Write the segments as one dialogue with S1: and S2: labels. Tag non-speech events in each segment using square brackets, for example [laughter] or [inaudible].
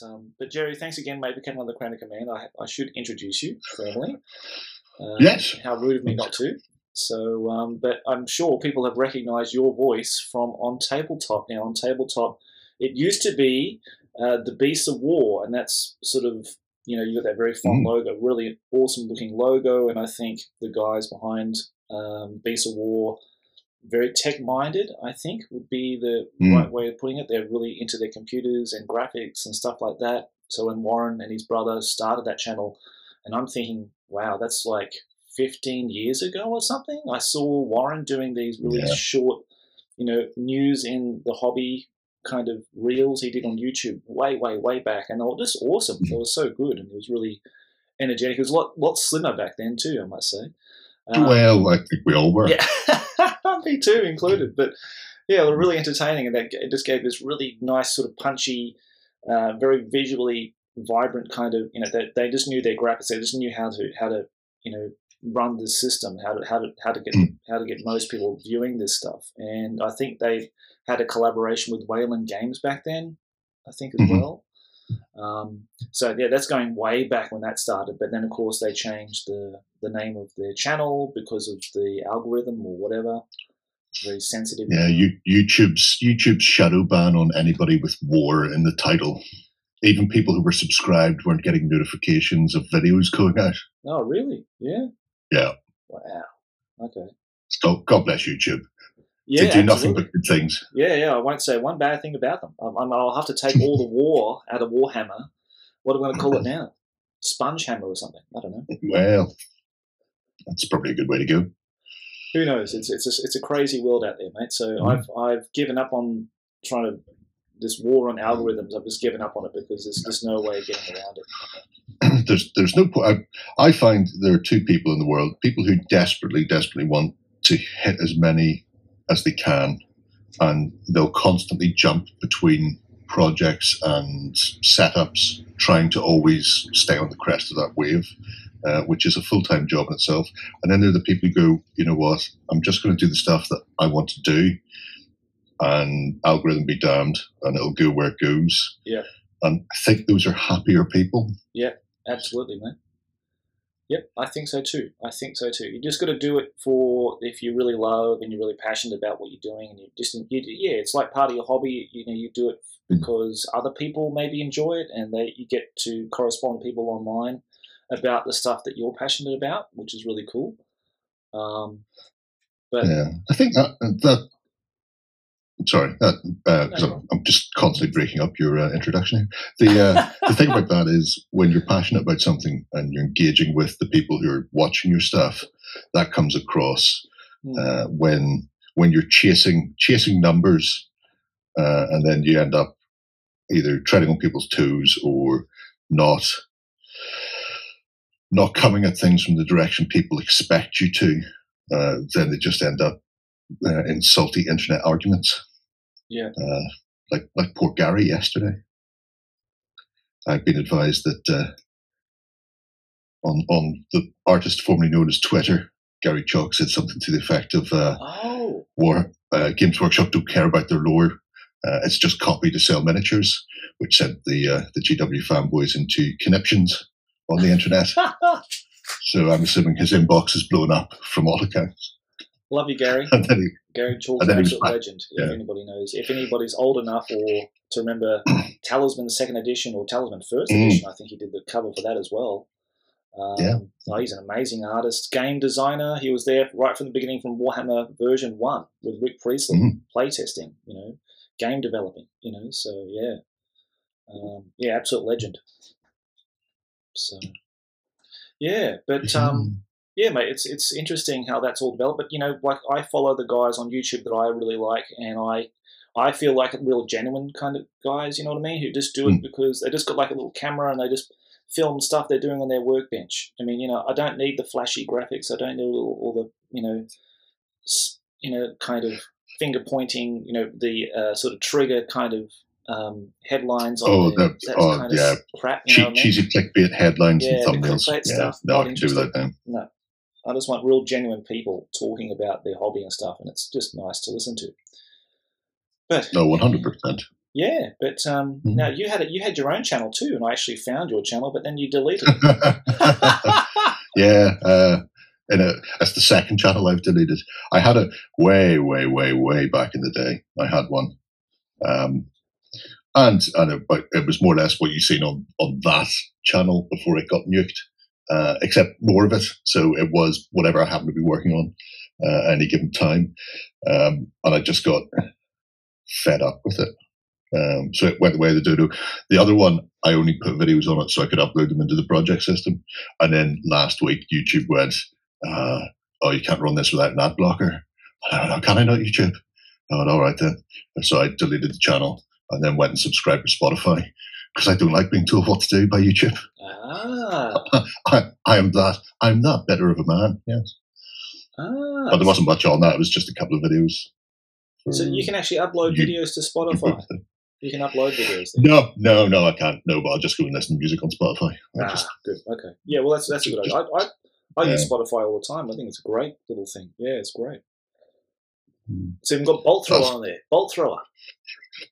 S1: But um, but Gerry, thanks again, mate, for coming on the Crown of Command. I, I should introduce you formally.
S2: Um, yes.
S1: How rude of me not to. So, um, but I'm sure people have recognised your voice from on tabletop now. On tabletop, it used to be uh, the Beasts of War, and that's sort of you know you got that very fun mm. logo, really awesome looking logo, and I think the guys behind um, Beasts of War very tech minded, I think would be the mm. right way of putting it. They're really into their computers and graphics and stuff like that. So when Warren and his brother started that channel, and I'm thinking, wow, that's like 15 years ago or something. I saw Warren doing these really yeah. short, you know, news in the hobby kind of reels he did on YouTube way, way, way back, and they were just awesome. They were so good, and it was really energetic. It was a lot, lot slimmer back then too, I must say.
S2: Um, well, I think we all were.
S1: Yeah, [laughs] me too, included. But yeah, they were really entertaining, and that it just gave this really nice, sort of punchy, uh, very visually vibrant kind of. You know, they, they just knew their graphics. They just knew how to how to you know run the system, how to how to how to get mm. how to get most people viewing this stuff. And I think they had a collaboration with Wayland Games back then. I think as mm-hmm. well. Um, so yeah, that's going way back when that started. But then of course they changed the the name of their channel because of the algorithm or whatever. Very sensitive.
S2: Yeah, you, YouTube's YouTube's shadow ban on anybody with war in the title. Even people who were subscribed weren't getting notifications of videos going out.
S1: Oh, really? Yeah.
S2: Yeah.
S1: Wow. Okay.
S2: So God bless YouTube. Yeah, they do absolutely. nothing but good things.
S1: Yeah, yeah. I won't say one bad thing about them. Um, I'll have to take all the war out of Warhammer. What am I going to call it [laughs] now? Sponge Hammer or something? I don't know.
S2: Well, that's probably a good way to go.
S1: Who knows? It's it's a, it's a crazy world out there, mate. So mm. I've I've given up on trying to this war on algorithms. I've just given up on it because there's just no way of getting around
S2: it. [clears throat] there's there's no point. I, I find there are two people in the world: people who desperately, desperately want to hit as many as they can, and they'll constantly jump between projects and setups, trying to always stay on the crest of that wave. Uh, which is a full time job in itself. And then there are the people who go, you know what, I'm just going to do the stuff that I want to do, and algorithm be damned, and it'll go where it goes.
S1: Yeah.
S2: And I think those are happier people.
S1: Yeah, absolutely, man. Yep, I think so too. I think so too. You just got to do it for if you really love and you're really passionate about what you're doing, and you just you, yeah, it's like part of your hobby. You know, you do it mm. because other people maybe enjoy it, and they you get to correspond with people online about the stuff that you're passionate about, which is really cool. Um, but
S2: yeah, I think that that sorry, uh, uh, no. I'm just constantly breaking up your uh, introduction here. The uh, [laughs] the thing about that is when you're passionate about something and you're engaging with the people who are watching your stuff, that comes across mm. when when you're chasing chasing numbers, uh, and then you end up either treading on people's toes or not not coming at things from the direction people expect you to. Uh, then they just end up uh, in salty internet arguments.
S1: Yeah. Uh,
S2: like like poor Gary yesterday. I've been advised that uh, on on the artist formerly known as Twitter, Gary Chalk said something to the effect of, uh,
S1: "Oh,
S2: war uh, Games Workshop don't care about their lore. Uh, it's just copy to sell miniatures," which sent the uh, the GW fanboys into conniptions on the internet. [laughs] so I'm assuming his inbox is blown up from all accounts.
S1: Love you, Gary. [laughs]
S2: and then he,
S1: Gary Chalk's an absolute legend. Yeah. If anybody knows, if anybody's old enough or to remember [clears throat] Talisman Second Edition or Talisman First mm. Edition, I think he did the cover for that as well. Um, yeah, oh, he's an amazing artist, game designer. He was there right from the beginning, from Warhammer version one with Rick Priestley, mm. playtesting. You know, game developing. You know, so yeah, um, yeah, absolute legend. So yeah, but um, yeah, mate, it's it's interesting how that's all developed. But you know, like I follow the guys on YouTube that I really like, and I I feel like real genuine kind of guys. You know what I mean? Who just do it mm. because they just got like a little camera and they just film stuff they're doing on their workbench. I mean, you know, I don't need the flashy graphics. I don't need all, all the you know, you know, kind of finger pointing. You know, the uh, sort of trigger kind of um, headlines.
S2: oh, the, oh yeah, crap, che- cheesy clickbait headlines yeah, and thumbnails. Yeah,
S1: stuff,
S2: no, I can do that now.
S1: No, I just want real, genuine people talking about their hobby and stuff, and it's just nice to listen to. But
S2: no, one hundred percent.
S1: Yeah, but um, mm-hmm. now you had it. You had your own channel too, and I actually found your channel, but then you deleted it. [laughs]
S2: yeah, uh, and a, that's the second channel I've deleted. I had it way, way, way, way back in the day. I had one, um, and and it, it was more or less what you've seen on on that channel before it got nuked, uh, except more of it. So it was whatever I happened to be working on uh, any given time, um, and I just got fed up with it. Um, so it went the way of the dodo. The other one, I only put videos on it so I could upload them into the project system. And then last week, YouTube went, uh, "Oh, you can't run this without an ad blocker." I went, "Can I not YouTube?" I went, "All right then." And so I deleted the channel and then went and subscribed to Spotify because I don't like being told what to do by YouTube. Ah. [laughs] I, I am that. I'm that better of a man. Yes. Ah, but there wasn't much on that. It was just a couple of videos.
S1: So you can actually upload you, videos to Spotify. You can upload videos.
S2: No, no, no, I can't. No, but I'll just go and listen to music on Spotify.
S1: Ah, just, good. Okay. Yeah, well, that's that's a good idea. I, I, I yeah. use Spotify all the time. I think it's a great little thing. Yeah, it's great. Hmm. So you've got Bolt Thrower on there. Bolt Thrower.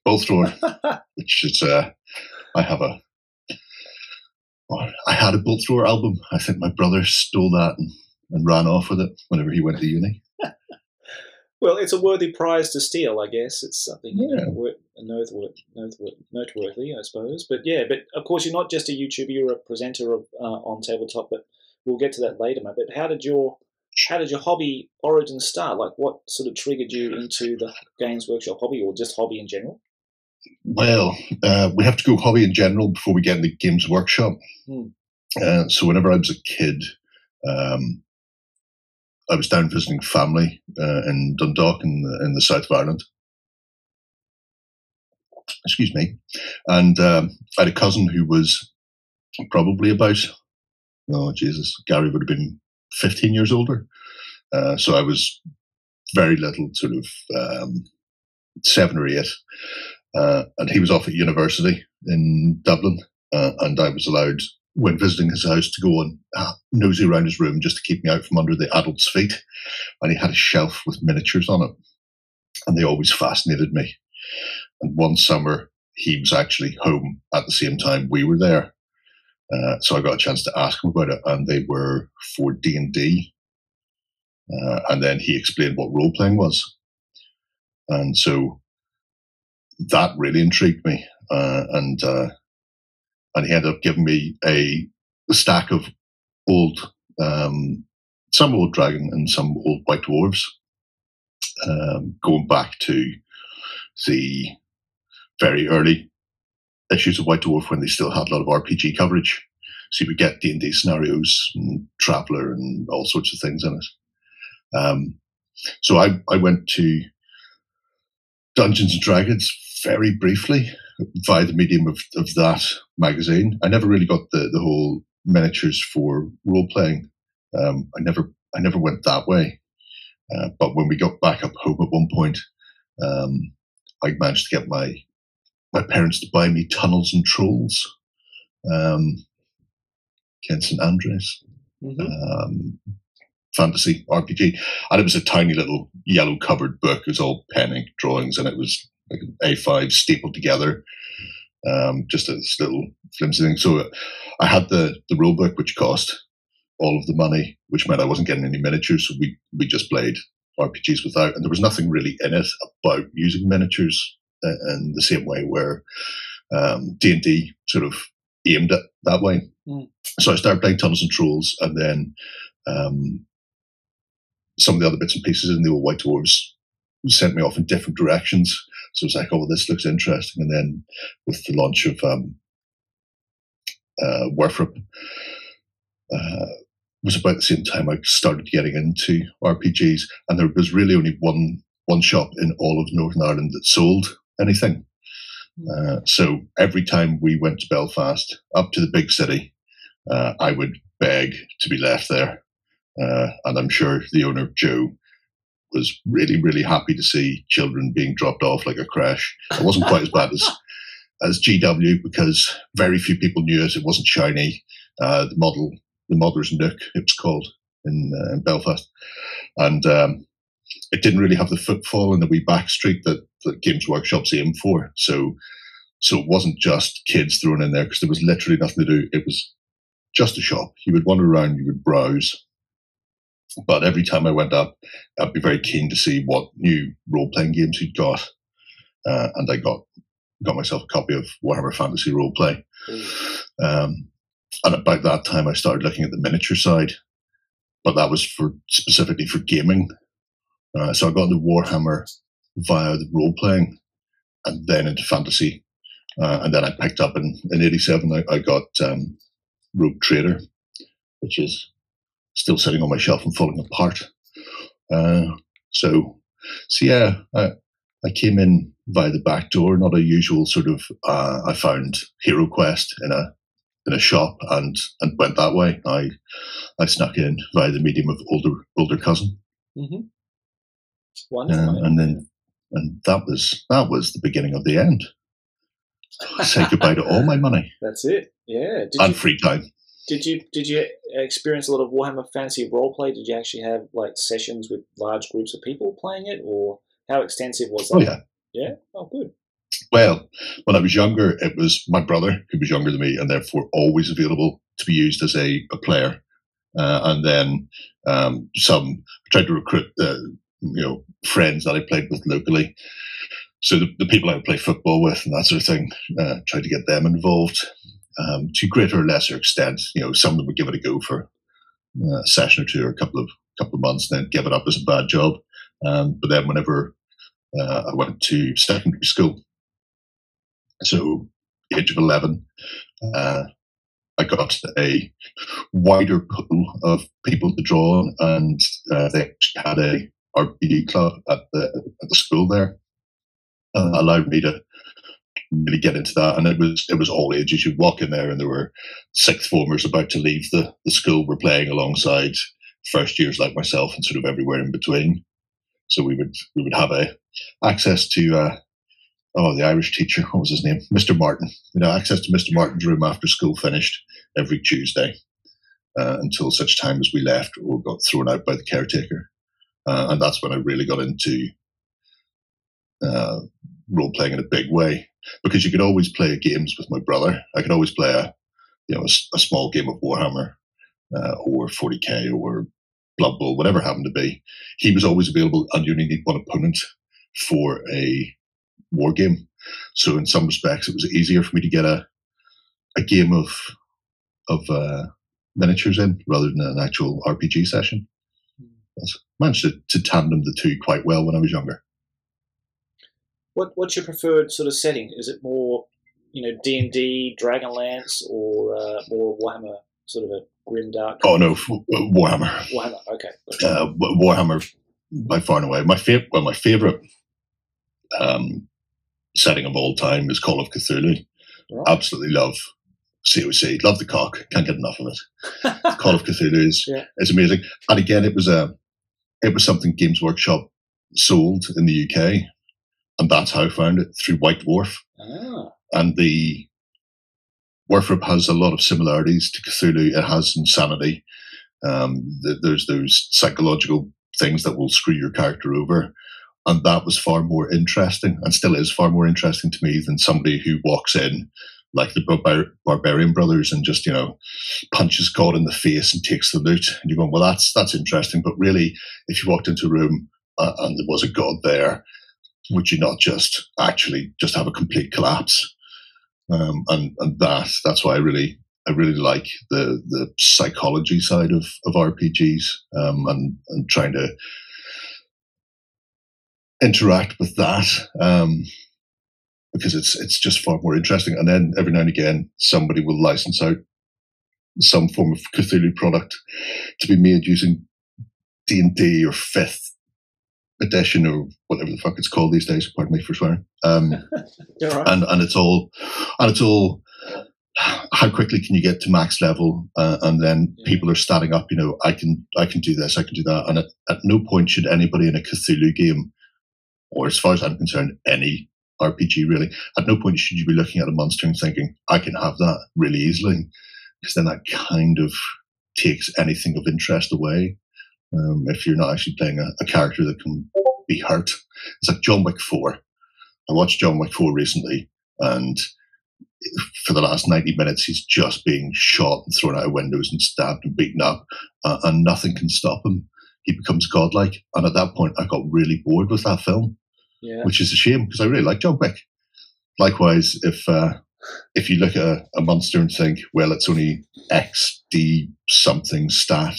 S2: Bolt Thrower, [laughs] which is, uh, I have a, I had a Bolt Thrower album. I think my brother stole that and, and ran off with it whenever he went to uni. [laughs]
S1: Well, it's a worthy prize to steal, I guess. It's something yeah. you know, noteworthy, noteworthy, I suppose. But yeah, but of course, you're not just a YouTuber; you're a presenter of, uh, on tabletop. But we'll get to that later, mate. But how did your how did your hobby origin start? Like, what sort of triggered you into the Games Workshop hobby, or just hobby in general?
S2: Well, uh, we have to go hobby in general before we get into Games Workshop. Hmm. Uh, so, whenever I was a kid, um, I was down visiting family uh, in Dundalk in the, in the south of Ireland. Excuse me. And um, I had a cousin who was probably about, oh, Jesus, Gary would have been 15 years older. Uh, so I was very little, sort of um, seven or eight. Uh, and he was off at university in Dublin. Uh, and I was allowed when visiting his house to go and nosy around his room just to keep me out from under the adult's feet. And he had a shelf with miniatures on it. And they always fascinated me. And one summer, he was actually home at the same time we were there. Uh, so I got a chance to ask him about it, and they were for D and D. Uh, and then he explained what role playing was, and so that really intrigued me. Uh, and uh, and he ended up giving me a, a stack of old, um, some old dragon and some old white dwarves, um, going back to the very early issues of White Dwarf when they still had a lot of RPG coverage. So you would get D and D scenarios and Traveller and all sorts of things in it. Um, so I, I went to Dungeons and Dragons very briefly via the medium of, of that magazine. I never really got the, the whole miniatures for role playing. Um, I never I never went that way. Uh, but when we got back up home at one point, um, I managed to get my my parents to buy me Tunnels and Trolls, um, Ken St Andrews, mm-hmm. um, fantasy RPG, and it was a tiny little yellow covered book. It was all pen ink drawings, and it was like an A5 stapled together, um, just a little flimsy thing. So I had the the rule book, which cost all of the money, which meant I wasn't getting any miniatures. So we we just played RPGs without, and there was nothing really in it about using miniatures uh, in the same way where um, D and D sort of aimed it that way. Mm. So I started playing Tunnels and Trolls, and then um, some of the other bits and pieces in the old White Dwarves sent me off in different directions. So it's like, oh, this looks interesting. And then with the launch of um, uh, uh, was about the same time I started getting into RPGs, and there was really only one one shop in all of Northern Ireland that sold anything. Hmm. Uh, so every time we went to Belfast, up to the big city, uh, I would beg to be left there. Uh, and I'm sure the owner, Joe, was really, really happy to see children being dropped off like a crash. It wasn't quite as bad as [laughs] as GW because very few people knew it. It wasn't shiny. Uh, the model, the Modder's Nook, it was called in, uh, in Belfast, and um, it didn't really have the footfall and the wee back street that, that Games Workshop's aim for. So So it wasn't just kids thrown in there because there was literally nothing to do. It was just a shop. You would wander around, you would browse. But every time I went up, I'd be very keen to see what new role playing games he'd got. Uh, and I got got myself a copy of Warhammer Fantasy Roleplay. Um, and about that time, I started looking at the miniature side, but that was for specifically for gaming. Uh, so I got into Warhammer via the role playing, and then into fantasy, uh, and then I picked up in in '87. I, I, got um, Rogue Trader, which is still sitting on my shelf and falling apart. Uh, so, so yeah, I, I came in via the back door, not a usual sort of. Uh, I found Hero Quest in a in a shop and and went that way. I I snuck in via the medium of older older cousin.
S1: Mm-hmm.
S2: Uh, and then and that was that was the beginning of the end. I Say goodbye to all my money. [laughs]
S1: That's it. Yeah.
S2: Did and you, free time.
S1: Did you did you experience a lot of Warhammer Fantasy roleplay? Did you actually have like sessions with large groups of people playing it, or how extensive was that?
S2: Oh yeah.
S1: Yeah. Oh, good.
S2: Well, when I was younger, it was my brother who was younger than me, and therefore always available to be used as a, a player. Uh, and then um, some tried to recruit, uh, you know, friends that I played with locally. So the, the, people I would play football with and that sort of thing, uh, tried to get them involved um, to greater or lesser extent. You know, some of them would give it a go for uh, a session or two or a couple of couple of months, then give it up as a bad job. Um, but then whenever uh, I went to secondary school, so age of eleven, uh, I got a wider pool of people to draw on, and uh, they had a RPG club at the at the school there. Uh, allowed me to really get into that, and it was it was all ages. You'd walk in there, and there were sixth formers about to leave the the school were playing alongside first years like myself, and sort of everywhere in between. So we would we would have a access to uh, oh the Irish teacher, what was his name, Mr. Martin. You know, access to Mr. Martin's room after school finished every Tuesday uh, until such time as we left or got thrown out by the caretaker. Uh, and that's when I really got into uh, role playing in a big way because you could always play games with my brother. I could always play a you know a, a small game of Warhammer uh, or 40k or Blood Bowl, whatever happened to be. He was always available, and you only need one opponent for a war game. So in some respects, it was easier for me to get a a game of of uh, miniatures in rather than an actual RPG session. I managed to, to tandem the two quite well when I was younger.
S1: What what's your preferred sort of setting? Is it more you know D and D, Dragonlance, or uh, more Warhammer sort of a grim dark?
S2: Oh no, Warhammer.
S1: Warhammer. Okay.
S2: Uh, Warhammer by far and away. My favorite. Well, my favorite um, setting of all time is Call of Cthulhu. Right. Absolutely love COC. Love the cock. Can't get enough of it. [laughs] Call of Cthulhu is yeah. is amazing. And again, it was a it was something Games Workshop sold in the UK, and that's how I found it through White Dwarf. Ah. And the Warframe has a lot of similarities to Cthulhu. It has insanity. Um, there's those psychological things that will screw your character over. And that was far more interesting and still is far more interesting to me than somebody who walks in like the Barbar- Barbarian Brothers and just, you know, punches God in the face and takes the loot. And you're going, well, that's, that's interesting. But really, if you walked into a room uh, and there was a God there, would you not just actually just have a complete collapse? Um, and, and that, that's why I really, I really like the, the psychology side of, of RPGs um, and, and trying to interact with that. Um, because it's it's just far more interesting. And then every now and again, somebody will license out some form of Cthulhu product to be made using D and D or Fifth edition or whatever the fuck it's called these days. Pardon me for swearing. Um, [laughs] right. And and it's all and it's all how quickly can you get to max level uh, and then yeah. people are starting up you know i can i can do this i can do that and at, at no point should anybody in a cthulhu game or as far as i'm concerned any RPG, really. At no point should you be looking at a monster and thinking, I can have that really easily, because then that kind of takes anything of interest away. Um, if you're not actually playing a, a, character that can be hurt, it's like John Wick 4. I watched John Wick 4 recently, and for the last 90 minutes, he's just being shot and thrown out of windows and stabbed and beaten up, uh, and nothing can stop him. He becomes godlike. And at that point, I got really bored with that film,
S1: yeah.
S2: which is a shame because I really like John Wick. Likewise, if uh, if you look at a, a, monster and think, well, it's only X D something stat,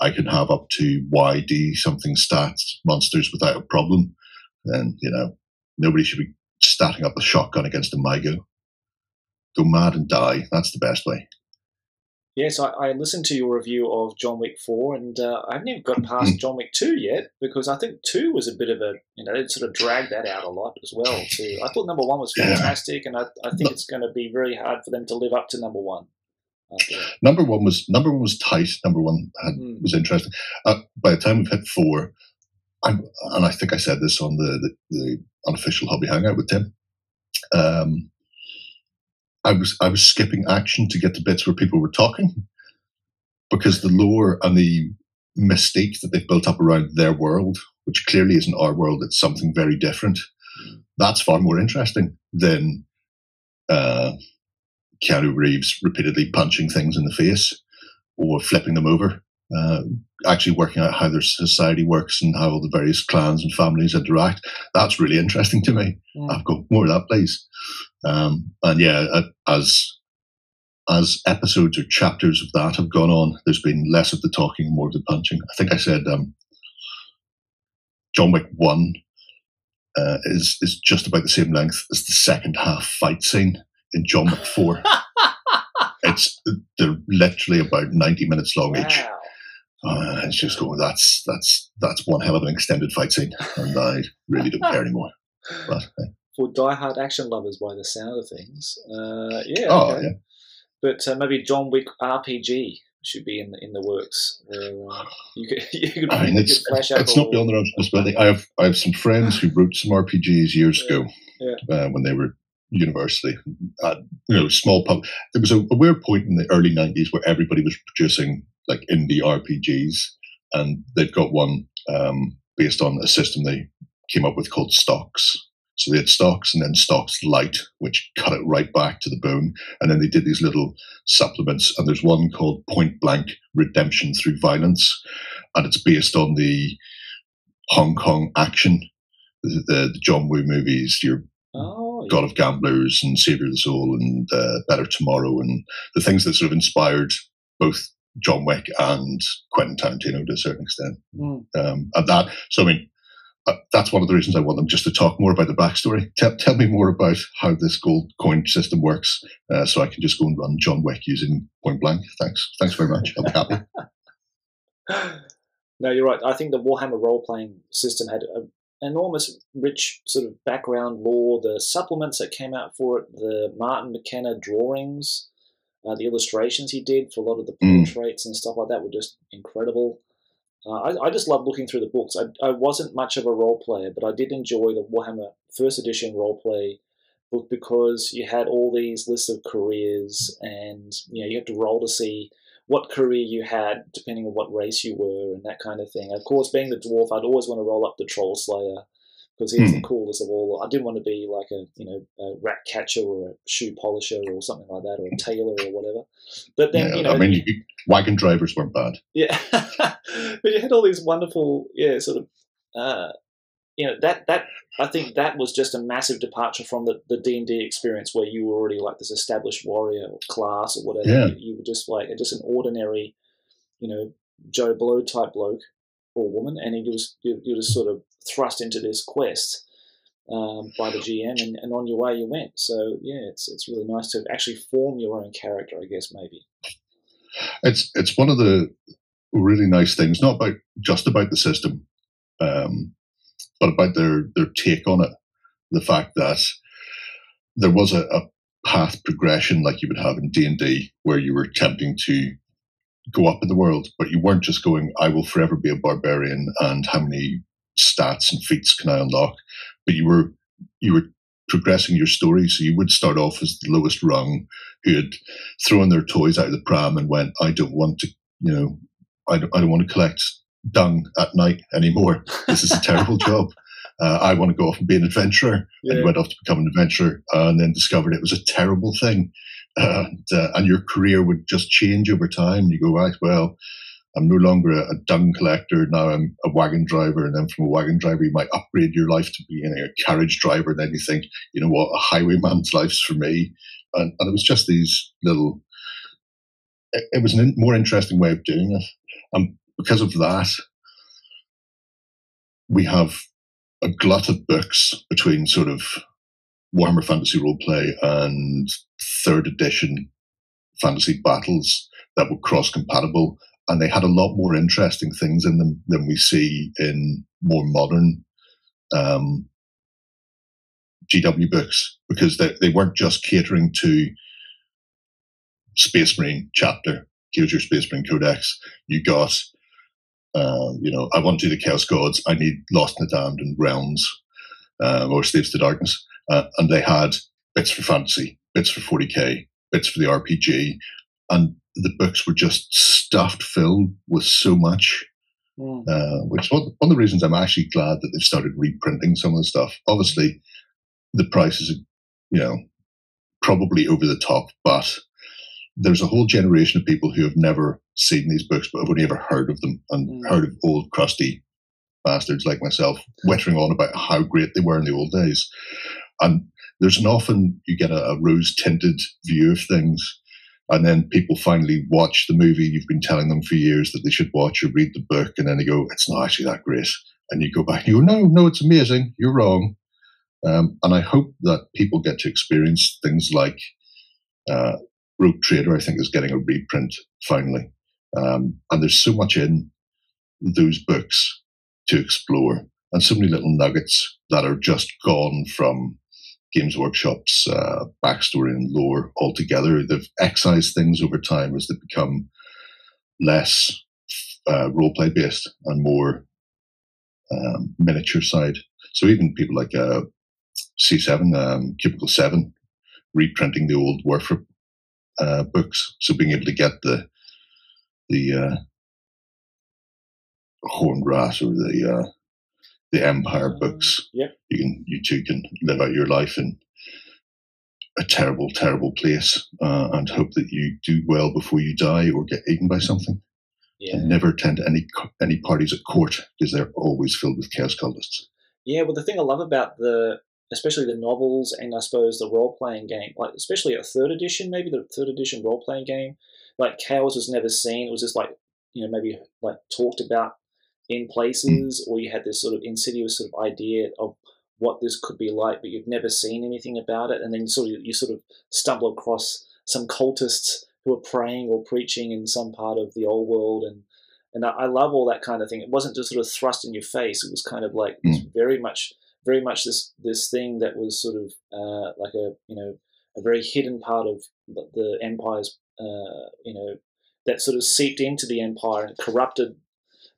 S2: I can have up to Y D something stats monsters without a problem, then you know nobody should be starting up a shotgun against a Mi-Go go mad and die. That's the best way.
S1: Yes, I, I listened to your review of John Wick 4, and uh, I haven't even got past John Wick 2 yet because I think 2 was a bit of a, you know, it sort of dragged that out a lot as well, too. I thought number 1 was fantastic, and I, I think it's going to be very hard for them to live up to number 1.
S2: Number one was number one was tight. Number one had, mm. was interesting. Uh, by the time we've hit four, I'm, and I think I said this on the, the, the unofficial hobby hangout with Tim. Um, I was I was skipping action to get to bits where people were talking because the lore and the mystique that they've built up around their world, which clearly isn't our world, it's something very different. That's far more interesting than uh, Keanu Reeves repeatedly punching things in the face or flipping them over. Uh, actually working out how their society works and how all the various clans and families interact. That's really interesting to me. Mm. I've got more of that, please. Um, and yeah, as as episodes or chapters of that have gone on, there's been less of the talking and more of the punching. I think I said um, John Wick One uh, is is just about the same length as the second half fight scene in John Wick Four. [laughs] it's they're literally about ninety minutes long wow. each. Uh, it's just going. That's that's that's one hell of an extended fight scene, and I really don't care anymore. But
S1: for die-hard action lovers, by the sound of things, uh, yeah.
S2: Oh okay. yeah.
S1: But uh, maybe John Wick RPG should be in the, in the works. Where, uh, you could, [laughs] you could, I mean,
S2: you it's, it's not beyond the realms of possibility. I have I have some friends who wrote some RPGs years
S1: yeah.
S2: ago
S1: yeah. Uh,
S2: when they were university. Uh, you know, small pub. There was a, a, weird point in the early '90s where everybody was producing like indie RPGs, and they've got one um, based on a system they came up with called Stocks. So they had Stocks and then Stocks Light, which cut it right back to the bone. And then they did these little supplements. And there's one called Point Blank Redemption Through Violence. And it's based on the Hong Kong action, the, the, the John Woo movies, your
S1: oh,
S2: God of Gamblers and Savior of the Soul and uh, Better Tomorrow, and the things that sort of inspired both John Wick and Quentin Tarantino to a certain extent.
S1: Mm.
S2: Um, and that, so I mean, uh, that's one of the reasons I want them just to talk more about the backstory. Tell, tell me more about how this gold coin system works, uh, so I can just go and run John Wick using point blank. Thanks, thanks very much. I'll be happy. [laughs]
S1: no, you're right. I think the Warhammer role playing system had an enormous, rich sort of background lore. The supplements that came out for it, the Martin McKenna drawings uh, the illustrations he did for a lot of the mm. portraits mm. and stuff like that were just incredible. Uh, I, I, just love looking through the books. I, I wasn't much of a role player, but I did enjoy the Warhammer First Edition role play book because you had all these lists of careers, and you know you had to roll to see what career you had depending on what race you were and that kind of thing. Of course, being the dwarf, I'd always want to roll up the troll slayer because he's mm. the hmm. coolest of all. I didn't want to be like a you know a rat catcher or a shoe polisher or something like that or a tailor or whatever. But then yeah, you know,
S2: I mean, you, wagon drivers weren't bad.
S1: Yeah, [laughs] but you had all these wonderful yeah sort of. Uh, you know that that I think that was just a massive departure from the the D and D experience where you were already like this established warrior class or whatever.
S2: Yeah.
S1: You, you were just like just an ordinary, you know, Joe Blow type bloke or woman, and he was you, you just sort of thrust into this quest um, by the GM, and, and on your way you went. So yeah, it's it's really nice to actually form your own character, I guess maybe.
S2: It's it's one of the really nice things, not about just about the system, um, but about their their take on it. The fact that there was a, a path progression like you would have in D and D, where you were attempting to go up in the world, but you weren't just going, I will forever be a barbarian and how many stats and feats can I unlock? But you were you were progressing your story. So you would start off as the lowest rung who had thrown their toys out of the pram and went, I don't want to, you know, I don't, I don't want to collect dung at night anymore. This is a terrible [laughs] job. uh, I want to go off and be an adventurer, yeah. and went off to become an adventurer, and then discovered it was a terrible thing, and, uh, and your career would just change over time. You go right, well, I'm no longer a, dung collector. Now I'm a wagon driver. And then from a wagon driver, you might upgrade your life to being a carriage driver. And then you think, you know what, a highwayman's life's for me. And, and it was just these little, it, it was a in, more interesting way of doing it. And because of that, we have a glut of books between sort of Warhammer Fantasy Roleplay and third edition fantasy battles that were cross compatible and they had a lot more interesting things in them than we see in more modern um, GW books because they, they weren't just catering to Space Marine chapter. Here's your Space Marine Codex. You got, uh, you know, I want to do the Chaos Gods. I need Lost and the Damned and Realms uh, or Slaves to Darkness. Uh, and they had bits for fantasy, bits for 40k, bits for the RPG, and the books were just stuffed filled with so much. Mm. Uh, which one, one of the reasons I'm actually glad that they've started reprinting some of the stuff. Obviously, the prices are, you know, probably over the top, but there's a whole generation of people who have never seen these books but have only ever heard of them and mm. heard of old crusty bastards like myself wittering on about how great they were in the old days. And there's an often you get a, a rose tinted view of things and then people finally watch the movie you've been telling them for years that they should watch or read the book, and then they go, "It's not actually that great," and you go back and you go, "No, no, it's amazing. You're wrong." Um, and I hope that people get to experience things like uh, Rogue Trader. I think is getting a reprint finally, um, and there's so much in those books to explore, and so many little nuggets that are just gone from Games Workshop's uh, backstory and lore altogether. They've excised things over time as they become less uh, role play based and more um, miniature side. So even people like uh, C7, um, Cubicle 7, reprinting the old Warfare uh, books. So being able to get the the uh, Horned Rat or the uh, the Empire books.
S1: Yeah.
S2: You can you too can live out your life in a terrible, terrible place uh, and hope that you do well before you die or get eaten by something. Yeah. And never attend any any parties at court because they're always filled with chaos cultists.
S1: Yeah, well, the thing I love about the, especially the novels and I suppose the role playing game, like especially a third edition, maybe the third edition role playing game, like chaos was never seen. It was just like you know maybe like talked about in places, or you had this sort of insidious sort of idea of what this could be like, but you've never seen anything about it, and then sort of you sort of stumble across some cultists who are praying or preaching in some part of the old world, and and I love all that kind of thing. It wasn't just sort of thrust in your face; it was kind of like mm. very much, very much this this thing that was sort of uh, like a you know a very hidden part of the empire's uh, you know that sort of seeped into the empire and corrupted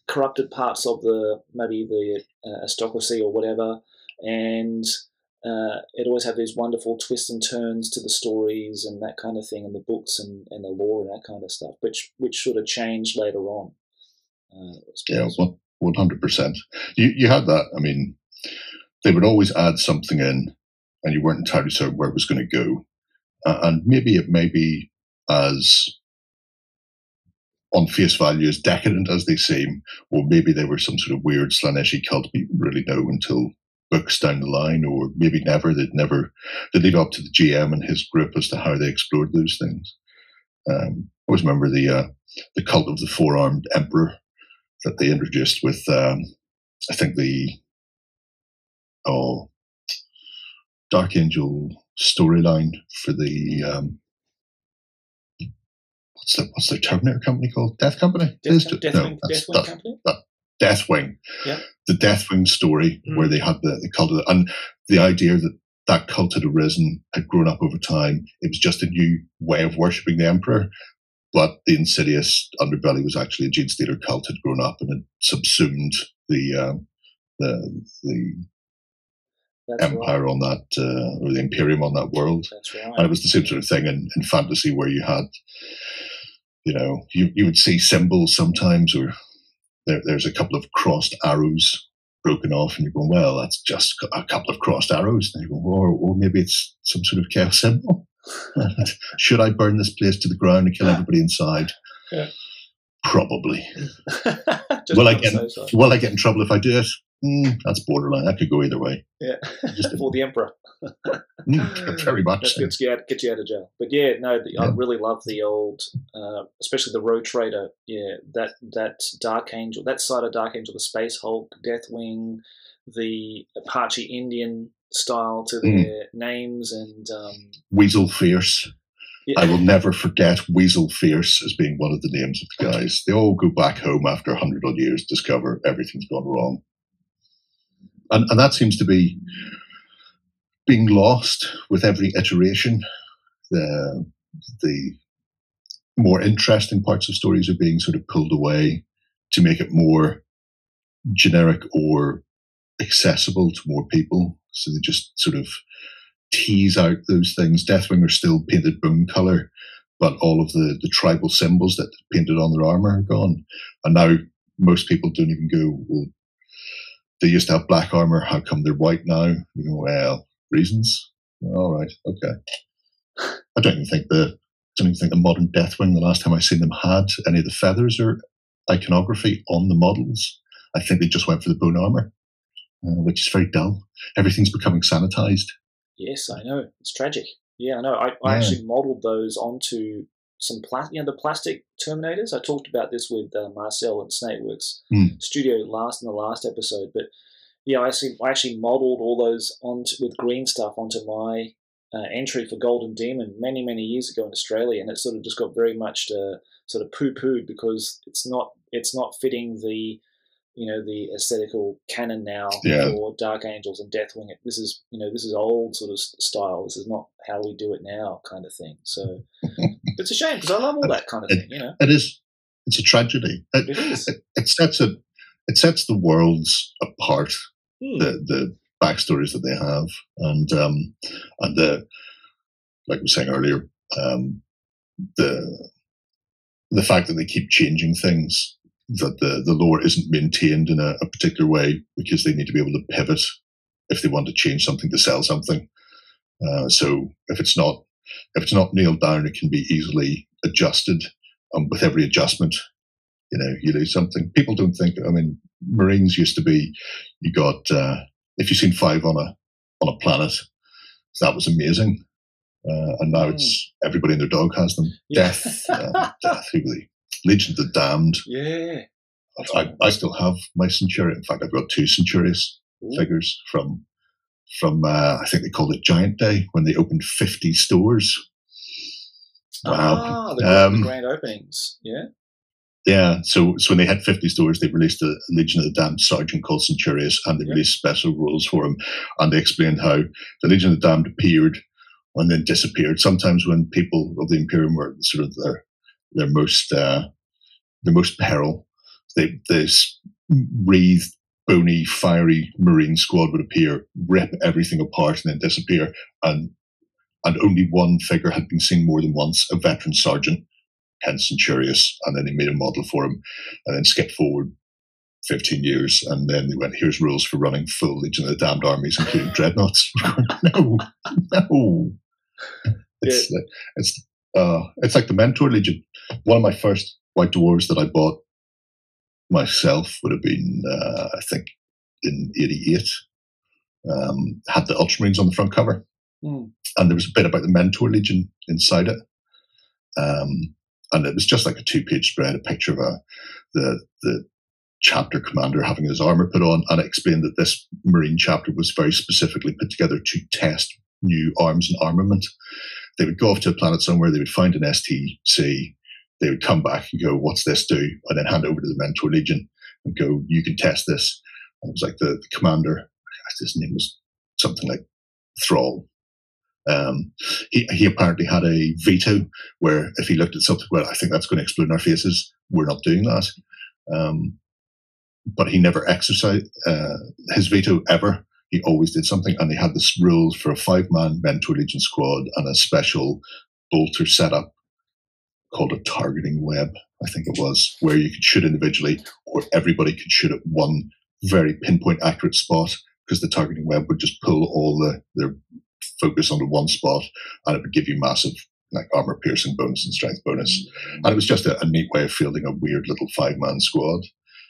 S1: corrupted parts of the maybe the uh, aristocracy or whatever, and uh, it always had these wonderful twists and turns to the stories and that kind of thing, and the books and, and the lore and that kind of stuff, which which sort of changed later on.
S2: Uh, yeah, one hundred percent. You you had that. I mean, they would always add something in, and you weren't entirely certain where it was going to go, uh, and maybe it may be as on face value as decadent as they seem, or maybe they were some sort of weird Slaaneshi cult we really know until books down the line, or maybe never. They'd never They'd leave up to the GM and his group as to how they explored those things. Um, I always remember the uh, the cult of the four armed emperor that they introduced with um, I think the oh Dark Angel storyline for the um, what's the what's the Terminator company called? Death Company?
S1: Death, Death, no, Deathwing Company. That,
S2: Deathwing.
S1: Yeah.
S2: The Deathwing story mm. where they had the, the cult of the, and the idea that that cult had arisen, had grown up over time. It was just a new way of worshipping the emperor. But the insidious underbelly was actually a Genestealer cult had grown up and had subsumed the um, the the that's empire right. on that uh, or the imperium on that world.
S1: Right. And
S2: it was the same sort of thing in, in fantasy where you had you know, you, you would see symbols sometimes, or there, there's a couple of crossed arrows broken off, and you're going, well, that's just a couple of crossed arrows. And you go, or, or maybe it's some sort of chaos symbol. [laughs] Should I burn this place to the ground and kill everybody inside?
S1: Yeah.
S2: Probably. [laughs] will I get will I get in trouble if I do it? Mm, that's borderline. That could go either way.
S1: Yeah, just [laughs] for the emperor.
S2: mm, very much.
S1: That gets you out, get you out of jail. But yeah, no, the, yeah. I really love the old, uh, especially the Rogue Trader. Yeah, that that Dark Angel, that side of Dark Angel, the Space Hulk, Deathwing, the Apache Indian style to hmm. their mm. names, and um,
S2: Weasel Fierce. Yeah. I will never forget Weasel Fierce as being one of the names of the guys. They all go back home after a hundred odd years, discover everything's gone wrong and, and that seems to be being lost with every iteration. The the more interesting parts of stories are being sort of pulled away to make it more generic or accessible to more people. So they just sort of tease out those things. Deathwing are still painted bone color, but all of the, the tribal symbols that painted on their armor are gone. And now most people don't even go, well, they used to have black armor. How come they're white now? You go, well, reasons. All right, okay. I don't even think the don't even think the modern Deathwing. The last time I seen them had any of the feathers or iconography on the models. I think they just went for the bone armor, uh, which is very dull. Everything's becoming sanitized.
S1: Yes, I know. It's tragic. Yeah, I know. I, I actually modeled those onto some plastic, you know, the plastic Terminators. I talked about this with uh, Marcel at Snakeworks mm. Studio last in the last episode, but yeah, I actually I actually modelled all those on with green stuff onto my uh, entry for Golden Demon many many years ago in Australia, and it sort of just got very much uh, sort of poo pooed because it's not it's not fitting the you know the aesthetical canon now yeah. for Dark Angels and Deathwing. It. This is you know this is old sort of style. This is not how we do it now, kind of thing. So [laughs] it's a shame because I love all that kind of
S2: it,
S1: thing. You know,
S2: it is. It's a tragedy. It,
S1: it is.
S2: It, it, sets it. It sets the worlds apart. Hmm. The the backstories that they have, and um, and the like we were saying earlier, um, the the fact that they keep changing things that the, the lore isn't maintained in a, a, particular way because they need to be able to pivot if they want to change something to sell something. Uh, so if it's not if it's not nailed down, it can be easily adjusted. And with every adjustment, you know, you lose something. People don't think. I mean, Marines used to be. You got uh, if you've seen five on a on a planet, that was amazing. Uh, and now mm. it's everybody and their dog has them. Yeah. Death, uh, death. Who Legion of the Damned.
S1: Yeah.
S2: I, I still have my Centurion. In fact, I've got two Centurius Ooh. figures from from uh, I think they called it Giant Day when they opened fifty stores.
S1: Wow. Ah, the, um, grand openings. Yeah.
S2: Yeah, so so when they had 50 stores, they released a Legion of the Damned Sergeant called Centurius, and they released special rules for him. And they explained how the Legion of the Damned appeared and then disappeared. Sometimes when people of the Imperium were sort of their their most uh, their most peril. They, this wreathed, bony, fiery Marine squad would appear, rip everything apart, and then disappear. And and only one figure had been seen more than once, a veteran sergeant, hence Centurius. And then they made a model for him, and then skipped forward 15 years, and then they went, here's rules for running full Legion of the Damned armies, including [laughs] dreadnoughts. [laughs] no, no. It's, yeah. it's uh, it's like the Mentor Legion. One of my first white dwarves that I bought myself would have been, uh, I think, in '88. Um, had the Ultramarines on the front cover, mm. and there was a bit about the Mentor Legion inside it. Um, and it was just like a two-page spread, a picture of a the the chapter commander having his armor put on, and it explained that this Marine chapter was very specifically put together to test new arms and armament. They would go off to a planet somewhere, they would find an STC, they would come back and go, What's this do? And then hand over to the Mentor Legion and go, You can test this. And it was like the, the commander, his name was something like Thrall. Um, he, he apparently had a veto where if he looked at something, well, I think that's going to explode in our faces, we're not doing that. Um, but he never exercised uh, his veto ever he always did something. And they had this rules for a five man Mentor Legion squad and a special bolter setup called a targeting web, I think it was, where you could shoot individually or everybody could shoot at one very pinpoint accurate spot because the targeting web would just pull all the their focus onto one spot and it would give you massive like armor piercing bonus and strength bonus. Mm-hmm. And it was just a, a, neat way of fielding a weird little five man squad.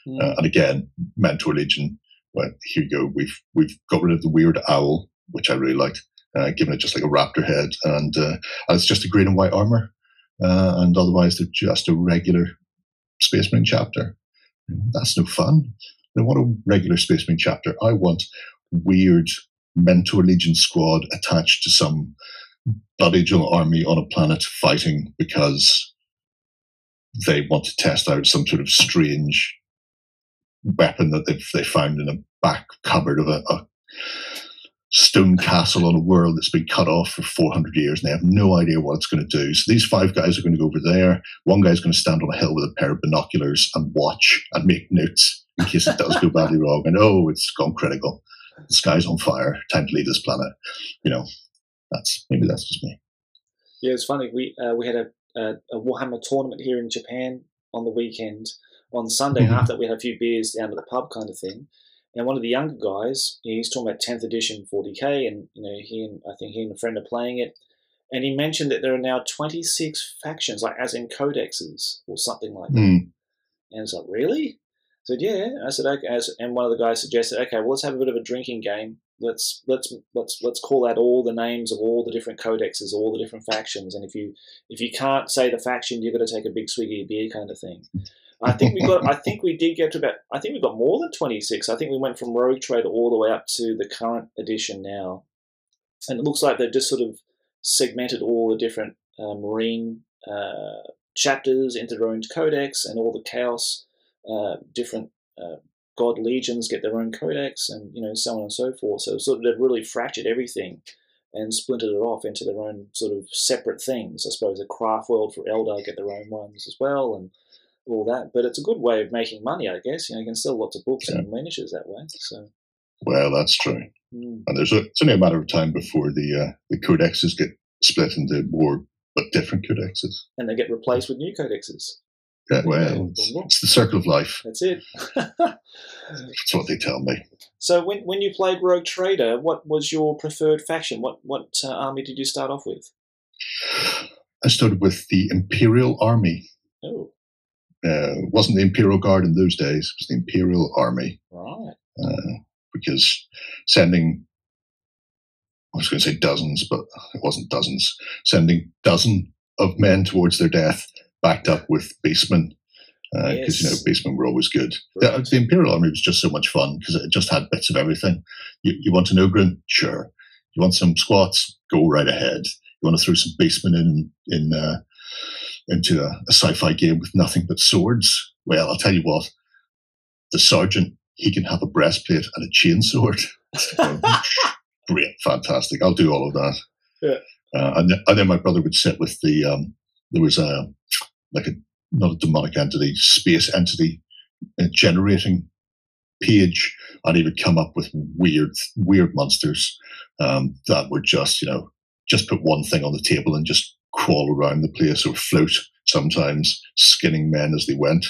S2: Mm-hmm. Uh, and again, Mentor Legion went, here you go, we've we've got rid of the weird owl, which I really liked, uh, given it just like a raptor head, and, uh, it's just a green and white armor. Uh, and otherwise, they're just a regular Space Marine chapter. That's no fun. I want a regular Space Marine chapter. I want weird Mentor Legion squad attached to some blood angel army on a planet fighting because they want to test out some sort of strange weapon that they've they found in a back cupboard of a, a stone castle on a world that's been cut off for 400 years and they have no idea what it's going to do. So these five guys are going to go over there. One guy's going to stand on a hill with a pair of binoculars and watch and make notes in case it does go badly wrong. And oh, it's gone critical. The sky's on fire. Time to leave this planet. You know, that's maybe that's just me.
S1: Yeah, it's funny. We uh, we had a, a, a, Warhammer tournament here in Japan on the weekend. On Sunday mm-hmm. after we had a few beers down at the pub, kind of thing. And one of the younger guys, he's talking about 10th edition 40k, and you know he and I think he and a friend are playing it. And he mentioned that there are now 26 factions, like as in codexes or something like that. Mm. And it's like, really? I said, yeah. I said, okay. And one of the guys suggested, okay, well, let's have a bit of a drinking game let's let's let's let's call out all the names of all the different codexes, all the different factions, and if you if you can't say the faction, you've got to take a big swig of your beer, kind of thing. I think we got. I think we did get to about. I think we got more than twenty six. I think we went from Rogue Trader all the way up to the current edition now, and it looks like they've just sort of segmented all the different uh, Marine uh, chapters into their own codex, and all the Chaos uh, different uh, god legions get their own codex, and you know so on and so forth. So sort of they've really fractured everything and splintered it off into their own sort of separate things. I suppose the craft world for Eldar get their own ones as well, and all that. But it's a good way of making money, I guess. You know, you can sell lots of books yeah. and miniatures that way. So.
S2: Well, that's true. Mm. And there's a, it's only a matter of time before the uh, the codexes get split into more but different codexes,
S1: and they get replaced with new codexes.
S2: Yeah, well, it's, it's, the circle of life.
S1: That's it. [laughs]
S2: That's what they tell me.
S1: So, when, when you played Rogue Trader, what was your preferred faction? What what uh, army did you start off with?
S2: I started with the Imperial Army.
S1: Oh.
S2: Uh, it wasn't the Imperial Guard in those days. It was the Imperial Army.
S1: Right.
S2: Uh, because sending, I was going to say dozens, but it wasn't dozens. Sending dozen of men towards their death backed up with Beastmen because uh, yes. you know Beastmen were always good. The, the, Imperial Army was just so much fun because it just had bits of everything. You, you want an Ogryn? Sure. You want some squats? Go right ahead. You want to throw some Beastmen in in uh, into a, a sci-fi game with nothing but swords? Well, I'll tell you what. The sergeant he can have a breastplate and a chainsword. [laughs] [laughs] Great, fantastic. I'll do all of that.
S1: Yeah.
S2: Uh, and, and, then my brother would sit with the um, there was a like a not a demonic entity, space entity uh, generating page, and he would come up with weird, weird monsters um, that were just, you know, just put one thing on the table and just crawl around the place or float sometimes, skinning men as they went,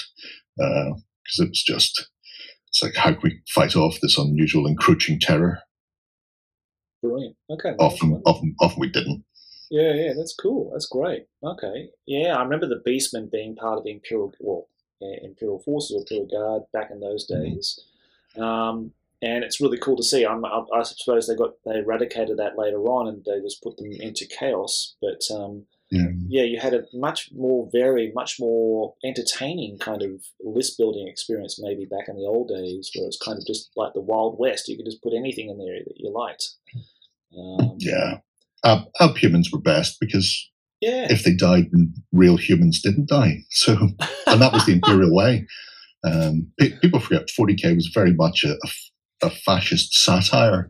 S2: because uh, it was just, it's like how can we fight off this unusual encroaching terror?
S1: Brilliant. Okay.
S2: Often, often, often we didn't.
S1: Yeah, yeah, that's cool. That's great. Okay. Yeah, I remember the Beastmen being part of the Imperial, well, yeah, Imperial Forces or Imperial Guard back in those mm-hmm. days. Um, and it's really cool to see. I'm, I, I, suppose they got they eradicated that later on, and they just put them into chaos. But um,
S2: yeah.
S1: yeah, you had a much more varied, much more entertaining kind of list building experience maybe back in the old days, where it's kind of just like the Wild West. You could just put anything in there that you liked.
S2: Um, yeah, our, our humans were best because
S1: yeah.
S2: if they died, then real humans didn't die. [laughs] So, and that was the imperial way. Um, people forget 40k was very much a, a, a, fascist satire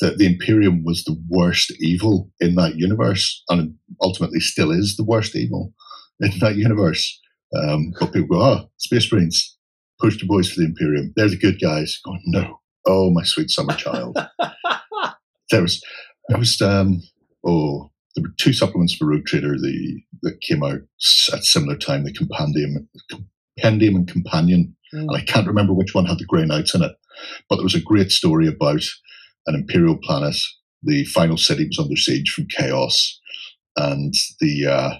S2: that the Imperium was the worst evil in that universe, and ultimately still is the worst evil in that universe. Um, but people go, "Oh, Space Marines, push the boys for the Imperium. They're the good guys." Going, no, oh my sweet summer child. [laughs] there was it was um, oh, there were two supplements for Rogue Trader the, that came out at similar time: the Compendium, Compendium and Companion. Mm. And I can't remember which one had the grey knights in it. But there was a great story about an imperial planet. The final city was under siege from chaos, and the uh,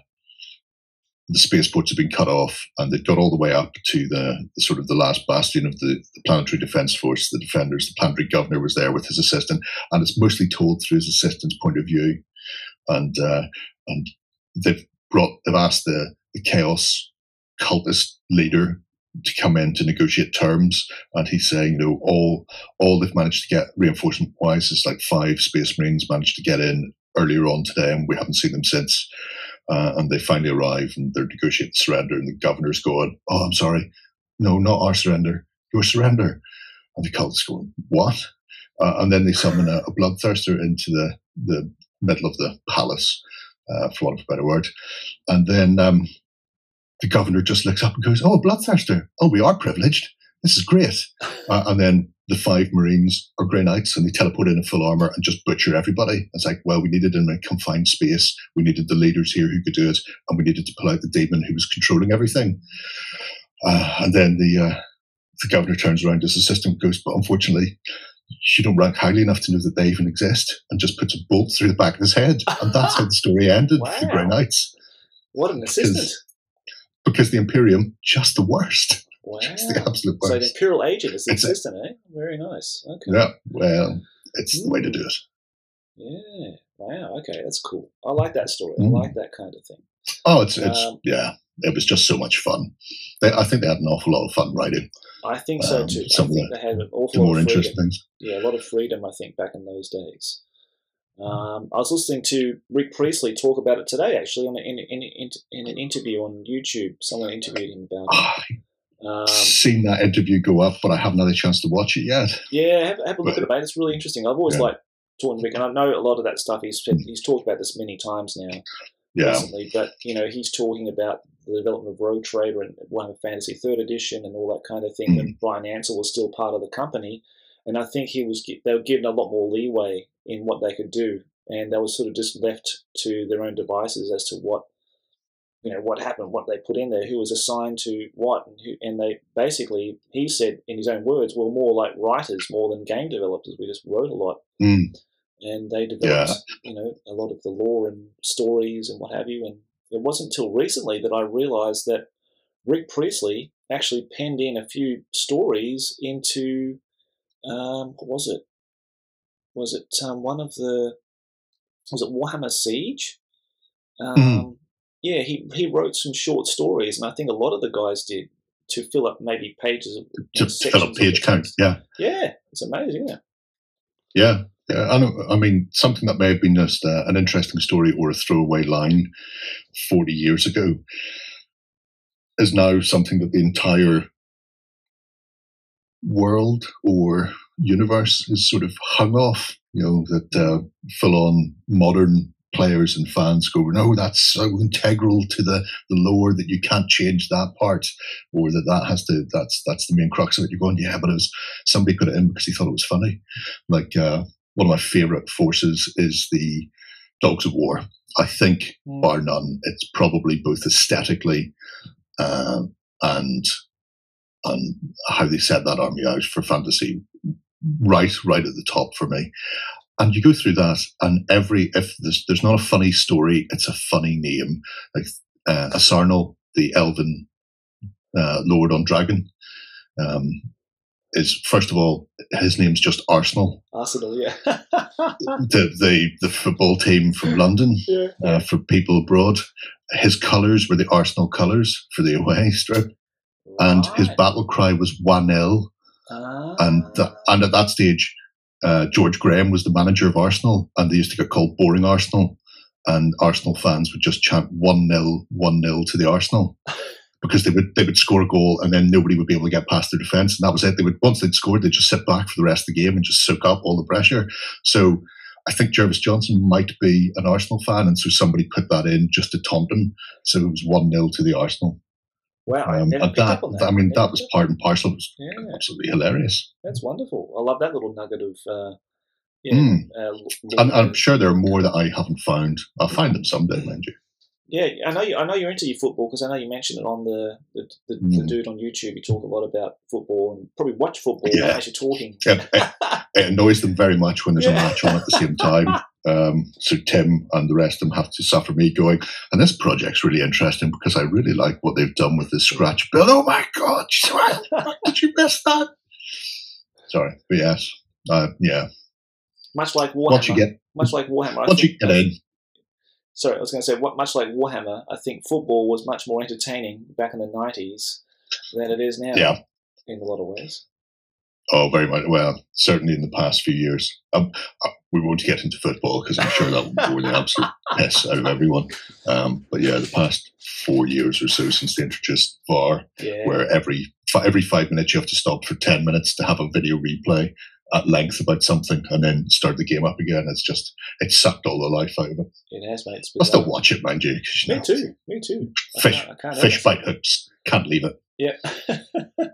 S2: the spaceports had been cut off, and they'd got all the way up to the, the sort of the last bastion of the, the, Planetary Defense Force, the Defenders. The planetary governor was there with his assistant, and it's mostly told through his assistant's point of view. And uh, and they've brought they've asked the, the chaos cultist leader to come in to negotiate terms, and he's saying, you know, all all they've managed to get reinforcement wise is like five Space Marines managed to get in earlier on today, and we haven't seen them since. Uh, and they finally arrive and they're negotiating surrender, and the governor's going, "Oh, I'm sorry, no, not our surrender, your surrender." And the cult's going, "What?" Uh, and then they summon a, a, bloodthirster into the the middle of the palace, uh, for want of a better word, and then um, the governor just looks up and goes, "Oh, bloodthirster! Oh, we are privileged. This is great." [laughs] Uh, and then the five Marines are Grey Knights and they teleport in in full armor and just butcher everybody. It's like, well, we needed in a confined space. We needed the leaders here who could do it, and we needed to pull out the demon who was controlling everything. Uh, and then the uh, the governor turns around as his assistant goes, but unfortunately, you don't rank highly enough to know that they even exist, and just puts a bolt through the back of his head. And that's how the story ended wow. the Grey Knights.
S1: What an assistant.
S2: Because, the Imperium, just the worst. [laughs]
S1: Wow. It's the absolute worst. So the Imperial agent is the a, eh? Very nice. Okay.
S2: Yeah, well, it's the way to do it.
S1: Yeah. Wow. Okay, that's cool. I like that story. Mm. I like that kind of thing.
S2: Oh, it's it's um, yeah. It was just so much fun. They, I think they had an awful lot of fun writing.
S1: I think so um, too. I think they had an awful lot more of freedom. Things. Yeah, a lot of freedom. I think back in those days. Um, I was listening to Rick Priestley talk about it today, actually, on a, in, in, in, an interview on YouTube. Someone interviewed him about it.
S2: Um, seen that interview go up, but I haven't had a chance to watch it yet.
S1: Yeah, have, have a look but, at it, mate. It's really interesting. I've always yeah. liked talking to Rick, and I know a lot of that stuff. He's he's talked about this many times now, yeah. recently. But you know, he's talking about the development of Rogue Trader and Warhammer Fantasy Third Edition and all that kind of thing. Mm. When Bryan Ansell was still part of the company, and I think he was they were given a lot more leeway in what they could do, and they were sort of just left to their own devices as to what you know what happened, what they put in there, who was assigned to what, and, who, and they basically he said in his own words, we're more like writers more than game developers. We just wrote a lot,
S2: mm.
S1: and they developed yeah. you know a lot of the lore and stories and what have you. And it wasn't until recently that I realised that Rick Priestley actually penned in a few stories into um, what was it? Was it um, one of the was it Warhammer Siege? Hmm. Um, mm yeah, he, he wrote some short stories, and I think a lot of the guys did to fill up maybe pages of
S2: to, fill up page count. Yeah,
S1: yeah, it's amazing, it?
S2: Yeah, yeah. I, I mean, something that may have been just uh, an interesting story or a throwaway line forty years ago is now something that the entire world or universe is sort of hung off. You know that uh, full-on modern players and fans go, no, that's so integral to the, the lore that you can't change that part, or that that has to, that's that's the main crux of it. You're going, yeah, but it was, somebody put it in because he thought it was funny. Like, uh, one of my favorite forces is the Dogs of War. I think, mm. bar none, it's probably both aesthetically uh, and and how they set that army out for fantasy right right at the top for me and you go through that, and every if there's there's not a funny story, it's a funny name. Like uh, Asarnil, the elven uh, lord on dragon, um, is first of all his name's just Arsenal.
S1: Arsenal, yeah. [laughs]
S2: the, the the football team from London [laughs]
S1: yeah.
S2: uh, for people abroad. His colours were the Arsenal colours for the away [laughs] strip. And his battle cry was one 0
S1: ah.
S2: and and at that stage uh, George Graham was the manager of Arsenal, and they used to get called Boring Arsenal. And Arsenal fans would just chant one 0 one 0 to the Arsenal [laughs] because they would they would score a goal and then nobody would be able to get past their defence, and that was it. They would once they'd scored, they'd just sit back for the rest of the game and just soak up all the pressure. So I think Jervis Johnson might be an Arsenal fan, and so somebody put that in just to taunt him. So it was one 0 to the Arsenal.
S1: Wow, um,
S2: that, that. I mean, that was part and parcel. It was yeah. absolutely hilarious.
S1: That's wonderful. I love that little nugget of. Uh,
S2: yeah, mm. uh, I'm, I'm, sure there are more that I haven't found. I'll find them someday, mind you.
S1: Yeah, I know. You, I know you're into your football because I know you mentioned it on the the, the, mm. the, dude on YouTube. You talk a lot about football and probably watch football yeah. as you're talking.
S2: Yeah, [laughs] it, it, annoys them very much when there's a match on at the same time. Um, so Tim and the rest of them have to suffer me going. And this project's really interesting because I really like what they've done with the scratch build. Oh my god! Did you miss that? Sorry, but yes, uh, yeah.
S1: Much like Warhammer. Once you get, much like Warhammer.
S2: Once you get in,
S1: sorry, I was going to say, what, much like Warhammer, I think football was much more entertaining back in the 90s than it is now.
S2: Yeah.
S1: In a lot of ways.
S2: Oh, very much. Well, certainly in the past few years. Um, uh, we won't get into football because I'm sure that will bore the absolute [laughs] piss out of everyone. Um, but yeah, the past four years or so since they introduced VAR, yeah. where every every five minutes you have to stop for ten minutes to have a video replay at length about something and then start the game up again. It's just it sucked all the life out of it.
S1: It has, mate.
S2: I still watch it, mind you.
S1: you me know, too. Me too.
S2: Fish, I can't, I can't fish bite hooks. Can't leave it.
S1: Yeah. [laughs]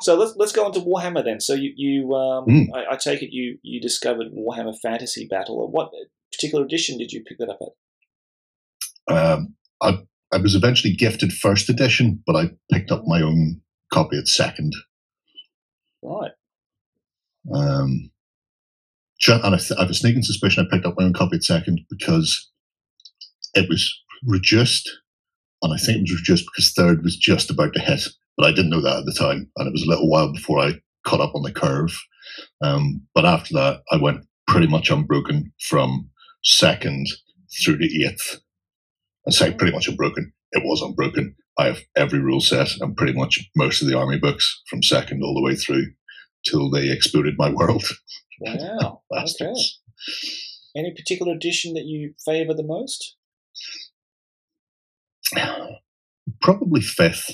S1: so let's let's go on to Warhammer then. So you you um, mm. I, I, take it you you discovered Warhammer Fantasy Battle. What particular edition did you pick that up
S2: at? Um, I I was eventually gifted first edition, but I picked up my own copy at second.
S1: Right.
S2: Um, and I, th- I have a sneaking suspicion I picked up my own copy at second because it was reduced, and I think it was reduced because third was just about to hit, but I didn't know that at the time, and it was a little while before I caught up on the curve. Um, but after that, I went pretty much unbroken from second through to eighth. I say pretty much unbroken. It was unbroken. I have every rule set and pretty much most of the army books from second all the way through till they exploded my world.
S1: Wow. [laughs] okay. Any particular edition that you favour the most?
S2: Probably fifth.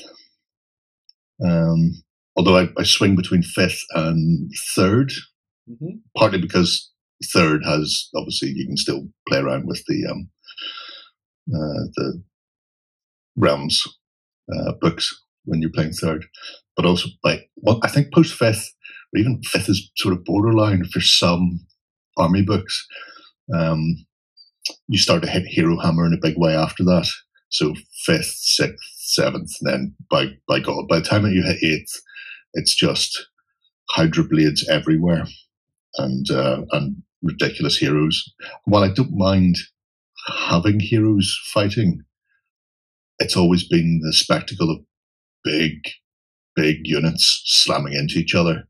S2: Um, although I, I, swing between fifth and 3rd mm-hmm. partly because third has obviously you can still play around with the um, uh, the realms uh, books when you're playing third, but also like well, I think post fifth or even fifth is sort of borderline for some army books. Um, you start to hit Hero Hammer in a big way after that. So fifth, sixth, seventh, and then by by God, by the time that you hit eighth, it's just Hydra blades everywhere, and uh, and ridiculous heroes. While I don't mind having heroes fighting, it's always been the spectacle of big, big units slamming into each other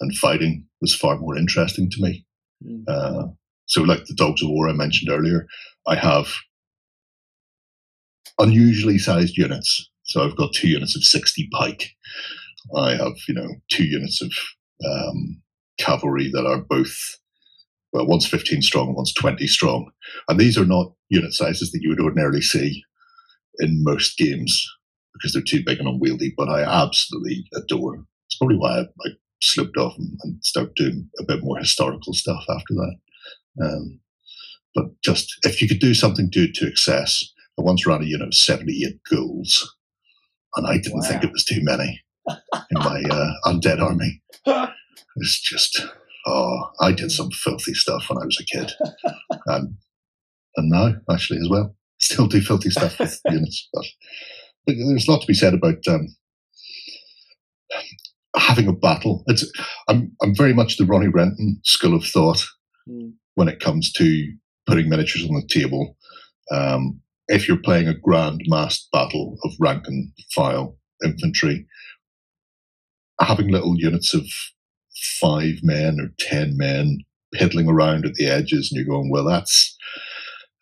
S2: and fighting was far more interesting to me. Mm. Uh, so, like the Dogs of War I mentioned earlier, I have unusually sized units. So I've got two units of 60 pike. I have, you know, two units of um, cavalry that are both, well, one's 15 strong one's 20 strong. And these are not unit sizes that you would ordinarily see in most games because they're too big and unwieldy, but I absolutely adore. It's probably why I, I slipped off and, and started doing a bit more historical stuff after that. Um, but just if you could do something, it to excess. I once ran a unit of 78 ghouls, and I didn't wow. think it was too many in my uh, undead army. [laughs] It's just, oh, I did some filthy stuff when I was a kid. [laughs] and, and now, actually, as well. Still do filthy stuff with [laughs] units. But, but there's a lot to be said about um, having a battle. It's I'm I'm very much the Ronnie Renton school of thought mm. when it comes to putting miniatures on the table. Um, if you're playing a grand massed battle of rank and file infantry, having little units of five men or ten men piddling around at the edges, and you're going, well, that's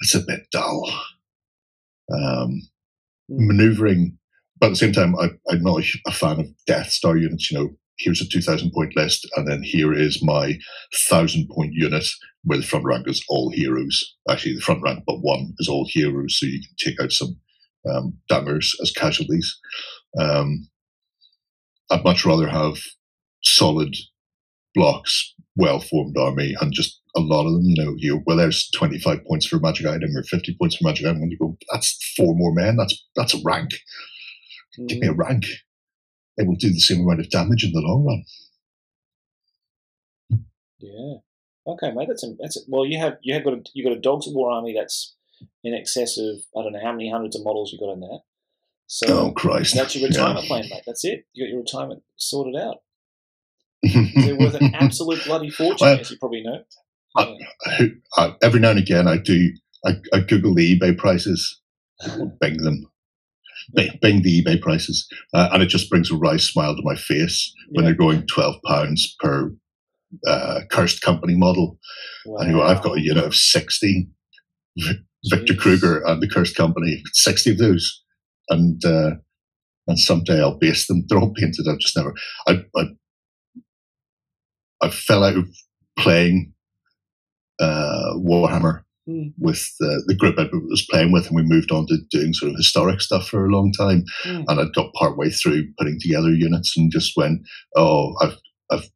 S2: that's a bit dull. Um, mm. Maneuvering but at the same time, I, am not a fan of Death Star units. You know, here's a 2,000 point list, and then here is my 1,000 point unit where the front rank is all heroes. Actually, the front rank but one is all heroes, so you can take out some um, dangers as casualties. Um, I'd much rather have solid blocks, well formed army, and just a lot of them. You know, you well, there's 25 points for a magic item or 50 points for magic item. When you go, that's four more men. That's that's a rank. Give me a mm. rank. It will do the same amount of damage in the long run.
S1: Yeah. Okay, mate. That's a, that's a, well. You have you have got a, you got a dogs war army that's in excess of I don't know how many hundreds of models you got in there.
S2: So oh Christ!
S1: That's your retirement yeah. plan, mate. That's it. You got your retirement sorted out. [laughs] They're worth an absolute bloody fortune, well, as you probably know.
S2: I, I, every now and again, I do. I, I Google the eBay prices, bang them, bing the eBay prices, uh, and it just brings a wry smile to my face when they're going twelve pounds per uh, cursed company model. Wow. And you know, I've got a unit of sixty. Victor Krueger and the cursed company, sixty of those, and uh, and someday I'll base them. They're all painted. I've just never. I I, I fell out of playing uh, Warhammer mm. with the, the group I was playing with, and we moved on to doing sort of historic stuff for a long time. Mm. And I'd got part way through putting together units, and just went, "Oh, I've I've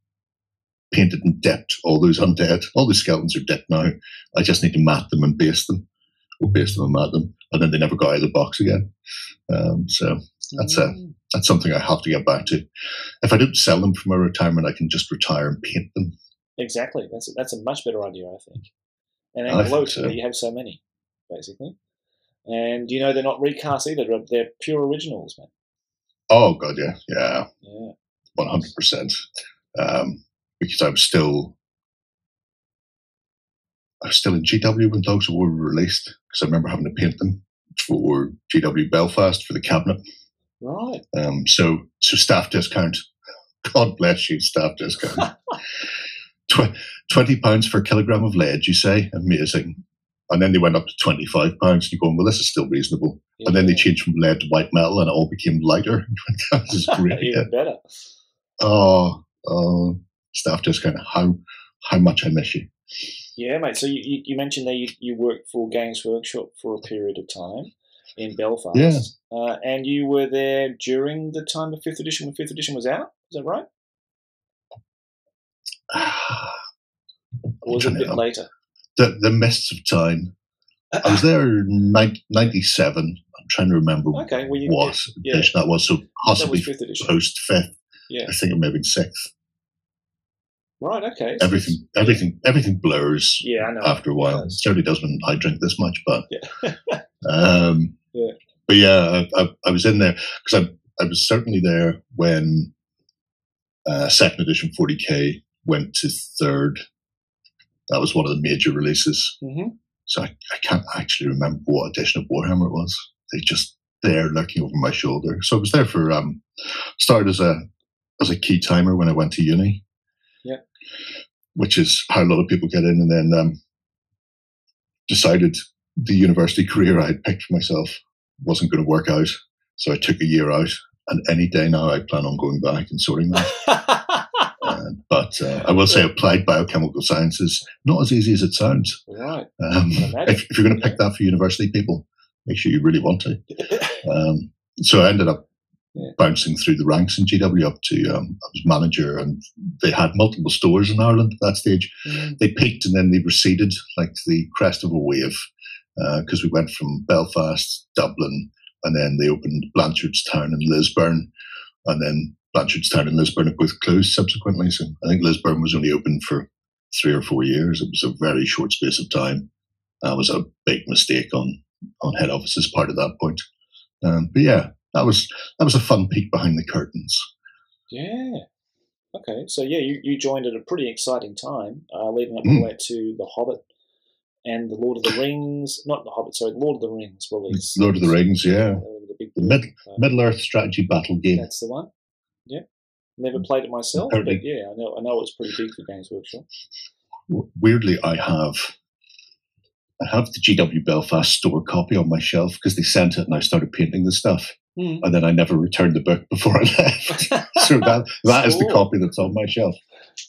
S2: painted and dipped all those undead. All the skeletons are dipped now. I just need to mat them and base them, or base them and mat them." And then they never got out of the box again. Um, so that's a hmm. that's something I have to get back to. If I don't sell them for my retirement, I can just retire and paint them.
S1: Exactly. That's a, that's a much better idea, I think. And then so. you have so many, basically. And you know they're not recast either; they're pure originals, man.
S2: Oh god, yeah, yeah, yeah, one hundred percent. Um, because I was still, I was still in GW when War were released. Because I remember having to paint them for GW Belfast for the cabinet.
S1: Right.
S2: Um, so, so staff discount. [laughs] God bless you, staff discount. [laughs] Tw- 20 pounds for a kilogram of lead, you say? Amazing. And then they went up to 25 pounds. You're going, well, this is still reasonable. Yeah. And then they changed from lead to white metal and it all became lighter. [laughs] this is [laughs] great.
S1: Even better.
S2: Oh, oh, staff of How, how much I miss you.
S1: Yeah, mate. So you, you mentioned that you, you worked for Games Workshop for a period of time in Belfast.
S2: Yeah.
S1: Uh, and you were there during the time of fifth edition when fifth edition was out. Is that right? [sighs] was it a bit later?
S2: The, the mists of time. [laughs] I was there in 97. I'm trying to remember okay, well you, what yeah, edition that was. So possibly post fifth. Yeah. I think it may have been sixth.
S1: Right. Okay.
S2: Everything, everything, everything blurs.
S1: Yeah, I know.
S2: After a while, it, certainly does when I drink this much. But
S1: yeah. [laughs]
S2: um,
S1: yeah.
S2: But yeah, I, I, I was in there because I I was certainly there when uh, second edition 40k went to third. That was one of the major releases.
S1: Mm-hmm.
S2: So I, I, can't actually remember what edition of Warhammer it was. They just there looking over my shoulder. So I was there for um started as a as a key timer when I went to uni.
S1: Yeah.
S2: Which is how a lot of people get in and then um, decided the university [laughs] career I had picked for myself wasn't going to work out. So I took a year out and any day now I plan on going back and sorting that. [laughs] but uh, I will say applied biochemical science is not as easy as it sounds.
S1: Right.
S2: Um, if, if, you're going to pick that for university people, make sure you really want to. [laughs] Um, so I ended up yeah. bouncing through the ranks in GW up to um, I was manager, and they had multiple stores in Ireland at that stage. Mm. They peaked and then they receded like the crest of a wave because uh, we went from Belfast, Dublin, and then they opened Blanchardstown and Lisburn, and then Blanchardstown and Lisburn have both closed subsequently. So I think Lisburn was only open for three or four years. It was a very short space of time. That was a big mistake on on head office's part at that point. Um, but yeah, that was that was a fun peek behind the curtains.
S1: Yeah. Okay, so yeah, you, you joined at a pretty exciting time, uh, leading up mm. to The Hobbit and The Lord of the Rings. Not The Hobbit, sorry, Lord of the Rings release.
S2: Lord of the Rings, yeah. The, the Mid, uh, Middle Earth strategy battle game.
S1: That's the one. Yeah. Never played it myself, but yeah, I know I know it's pretty big for Games Workshop.
S2: Weirdly, I have I have the GW Belfast store copy on my shelf because they sent it and I started painting the stuff. Mm. And then I never returned the book [laughs] before I left. [laughs] so that that is the copy that's on my shelf,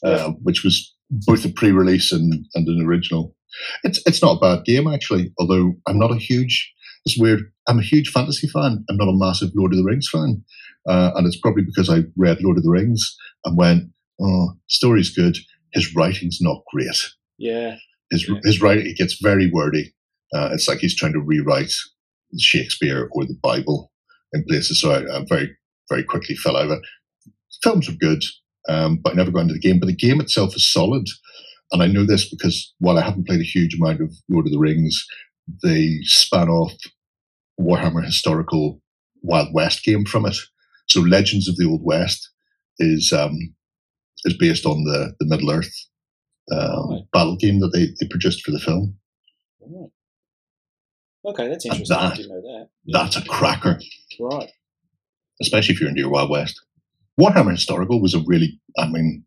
S2: uh, which was both a pre-release and, and an original. It's it's not a bad game actually, although I'm not a huge. It's weird. I'm a huge fantasy fan. I'm not a massive Lord of the Rings fan. Uh, and it's probably because I read Lord of the Rings and went, oh, story's good. His writing's not great.
S1: Yeah.
S2: His,
S1: yeah.
S2: his writing, it gets very wordy. Uh, it's like he's trying to rewrite Shakespeare or the Bible in places. So I, I very, very quickly fell over. Films are good, um, but I never got into the game. But the game itself is solid. And I know this because while I haven't played a huge amount of Lord of the Rings, they span off Warhammer historical Wild West game from it. So Legends of the Old West is um, is based on the the Middle Earth uh, right. battle game that they, they produced for the film.
S1: Right. Okay, that's interesting. That, I didn't know that. Yeah.
S2: That's a cracker.
S1: Right.
S2: Especially if you're into your Wild West. Warhammer Historical was a really, I mean,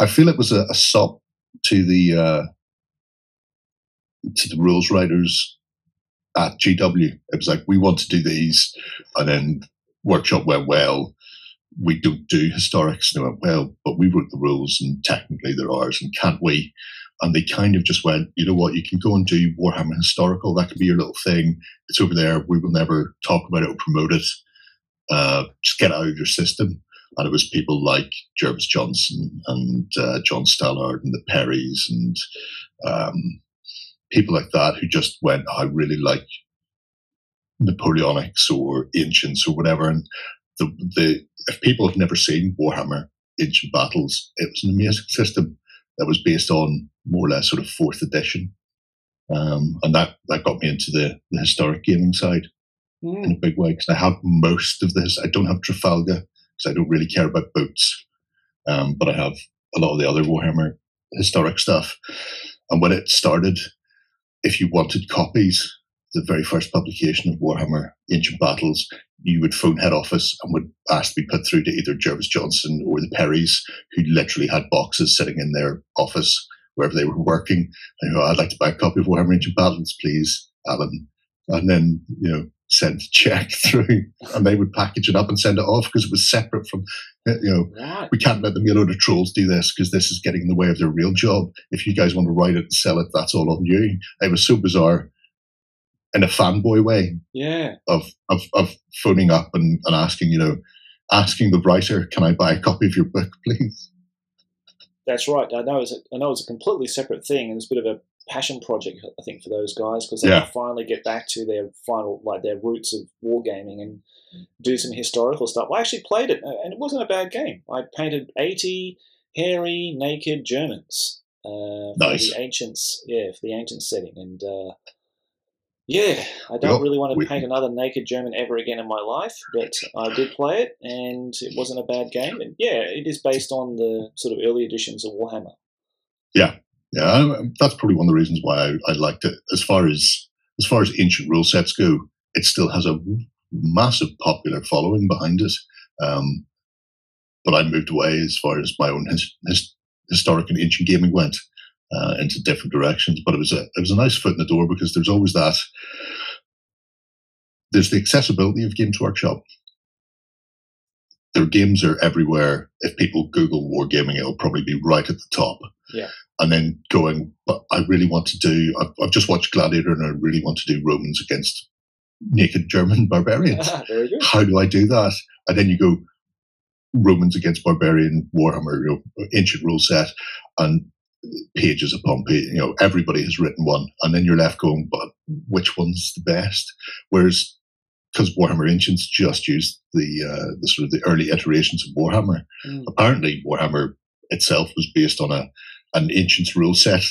S2: I feel it was a, a sop to the uh, to the rules writers at GW. It was like we want to do these, and then workshop went well. We don't do historics. And they went well, but we wrote the rules, and technically they're ours, and can't we? And they kind of just went, you know what? You can go and do Warhammer historical. That could be your little thing. It's over there. We will never talk about it or promote it. Uh, just get out of your system. And it was people like Jervis Johnson and uh, John Stallard and the Perrys and um, people like that who just went, oh, I really like Napoleonics or Ancients or whatever. And the, the if people have never seen Warhammer Ancient Battles, it was an amazing system that was based on more or less sort of fourth edition. Um, and that, that got me into the, the historic gaming side mm. in a big way because I have most of this. I don't have Trafalgar because I don't really care about boats, um, but I have a lot of the other Warhammer historic stuff. And when it started, if you wanted copies, the very first publication of Warhammer Ancient Battles, you would phone head office and would ask to be put through to either Jervis Johnson or the Perrys, who literally had boxes sitting in their office wherever they were working. And, you know, I'd like to buy a copy of Warhammer Ancient Battles, please, Alan. And then, you know, send a check [laughs] through and they would package it up and send it off because it was separate from, uh, you know, we can't let the mail order trolls do this because this is getting in the way of their real job. If you guys want to write it and sell it, that's all on you. It was so bizarre in a fanboy way.
S1: Yeah.
S2: Of, of, of phoning up and, and asking, you know, asking the writer, can I buy a copy of your book, [laughs] please?
S1: That's right. I know it's a, I know it's a completely separate thing, and it's a bit of a passion project, I think, for those guys because they yeah. can finally get back to their final, like their roots of wargaming and do some historical stuff. I actually played it, and it wasn't a bad game. I painted eighty hairy, naked Germans uh, for nice. the ancients, yeah, for the ancient setting, and uh, yeah, I don't well, really want to we, paint another naked German ever again in my life, but I did play it, and it wasn't a bad game. And yeah, it is based on the sort of early editions of Warhammer.
S2: Yeah, yeah, that's probably one of the reasons why I, I liked it. As far as as far as ancient rule sets go, it still has a massive popular following behind it. Um, but I moved away as far as my own his, his, historic and ancient gaming went uh, into different directions. But it was a it was a nice foot in the door because there's always that. There's the accessibility of Games Workshop. Their games are everywhere. If people Google wargaming, it'll probably be right at the top.
S1: Yeah
S2: and then going, but I really want to do, I've, I've, just watched Gladiator and I really want to do Romans against naked German [laughs] barbarians. [laughs] How do I do that? And then you go Romans against barbarian Warhammer, you know, ancient rule set, and pages upon page, you know, everybody has written one. And then you're left going, but which one's the best? Whereas, because Warhammer Ancients just used the uh, the sort of the early iterations of Warhammer. Mm. Apparently, Warhammer itself was based on a an ancient rule set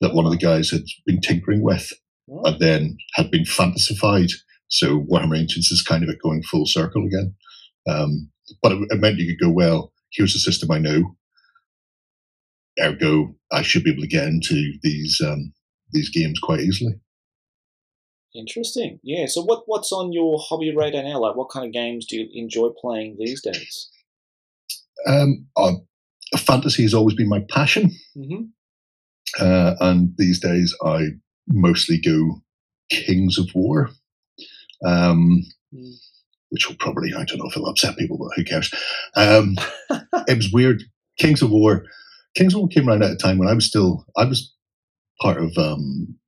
S2: that one of the guys had been tinkering with oh. and then had been fantasified. So Warhammer Ancients is kind of it going full circle again. Um, but it, it, meant you could go, well, here's a system I know. Ergo, I should be able to get into these um, these games quite easily.
S1: Interesting. Yeah. So what what's on your hobby radar now? Like, what kind of games do you enjoy playing these days?
S2: Um, uh, fantasy has always been my passion. Mm-hmm. Uh, and these days I mostly go Kings of War, um, mm. which will probably, I don't know if it'll upset people, but who cares? Um, [laughs] it was weird. Kings of War, Kings of War came around at a time when I was still, I was part of um,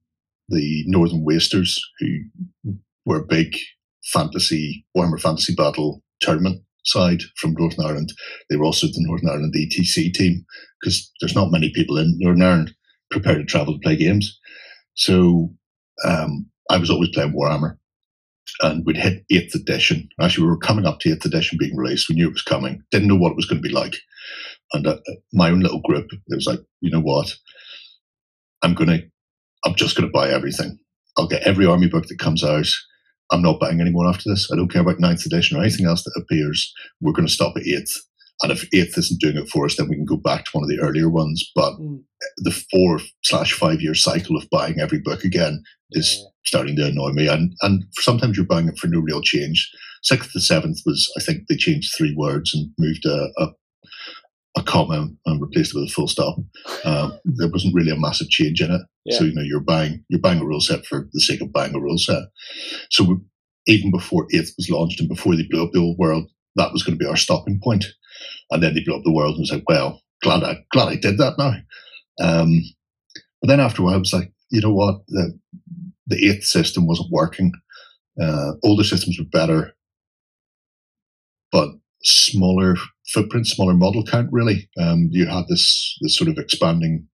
S2: the Northern Wasters, who were a big fantasy, Warhammer Fantasy Battle tournament side from Northern Ireland. They were also the Northern Ireland ETC team because there's not many people in Northern Ireland prepared to travel to play games. So um, I was always playing Warhammer. And we'd hit eighth edition. Actually, we were coming up to eighth edition being released. We knew it was coming. Didn't know what it was going to be like. And uh, my own little group, it was like, you know what? I'm going to, I'm just going to buy everything. I'll get every army book that comes out. I'm not buying any more after this. I don't care about ninth edition or anything else that appears. We're going to stop at eighth. And if eighth isn't doing it for us, then we can go back to one of the earlier ones. But mm. the four slash five year cycle of buying every book again is yeah. starting to annoy me. And and sometimes you're buying it for no real change. Sixth to seventh was, I think they changed three words and moved a, a, a comma and replaced it with a full stop. Uh, there wasn't really a massive change in it. Yeah. So you know you're buying you're buying a rule set for the sake of buying a rule set. So we, even before eighth was launched and before they blew up the old world, that was going to be our stopping point. And then they blew up the world and was like, well, glad I glad I did that now. Um, but then after a while, I was like, you know what, the the eighth system wasn't working. Uh, older systems were better, but smaller footprint, smaller model count. Really, um, you had this this sort of expanding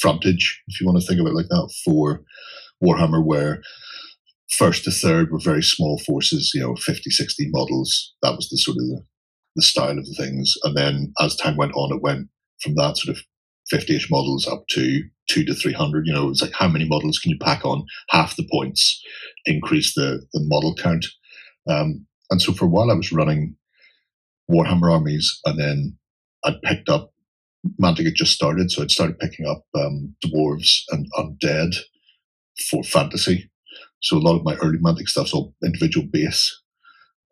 S2: frontage, if you want to think of it like that, for Warhammer, where first to third were very small forces, you know, 50, 60 models. That was the sort of the, the style of the things. And then as time went on, it went from that sort of 50-ish models up to two to 300. You know, it's like how many models can you pack on? Half the points, increase the, the model count. Um, and so for a while I was running Warhammer armies and then I'd picked up, Mantic had just started, so I'd started picking up um, dwarves and undead for fantasy. So a lot of my early Mantic stuff's all individual base.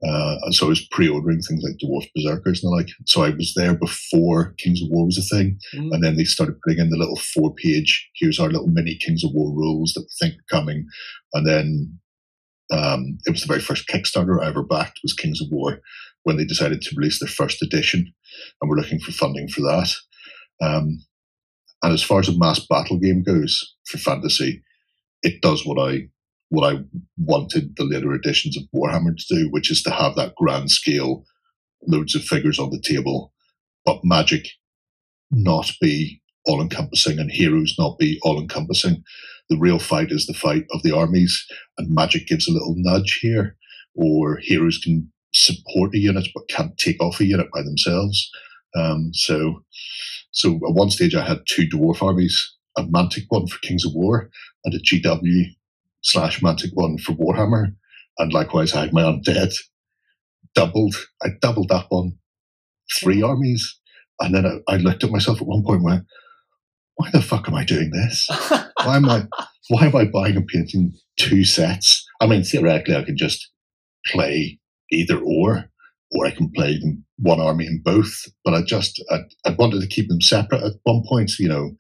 S2: Uh, and so I was pre-ordering things like Dwarf Berserkers and the like. So I was there before Kings of War was a thing, mm. and then they started putting in the little four-page. Here's our little mini Kings of War rules that we think are coming, and then um, it was the very first Kickstarter I ever backed was Kings of War when they decided to release their first edition, and we're looking for funding for that. Um, and as far as a mass battle game goes for fantasy, it does what I what I wanted the later editions of Warhammer to do, which is to have that grand scale, loads of figures on the table, but magic not be all encompassing and heroes not be all encompassing. The real fight is the fight of the armies, and magic gives a little nudge here, or heroes can support a unit but can't take off a unit by themselves. Um, so, so at one stage I had two dwarf armies, a Mantic one for Kings of War and a GW slash Mantic one for Warhammer, and likewise I had my undead doubled. I doubled up on three armies, and then I, I looked at myself at one point and went, "Why the fuck am I doing this? [laughs] why am I? Why am I buying and painting two sets? I mean, theoretically, I could just play either or." Or I can play them one army in both, but I just I, I wanted to keep them separate at one point. You know,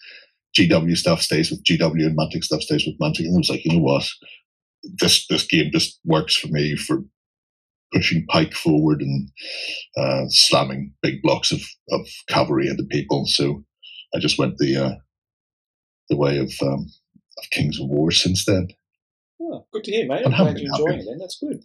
S2: GW stuff stays with GW and Mantic stuff stays with Mantic. And I was like, you know what? This this game just works for me for pushing pike forward and uh, slamming big blocks of, of cavalry into people. So I just went the uh, the way of um, of Kings of War since then.
S1: Oh, good to hear, mate. I'm glad you're enjoying it. Then that's good.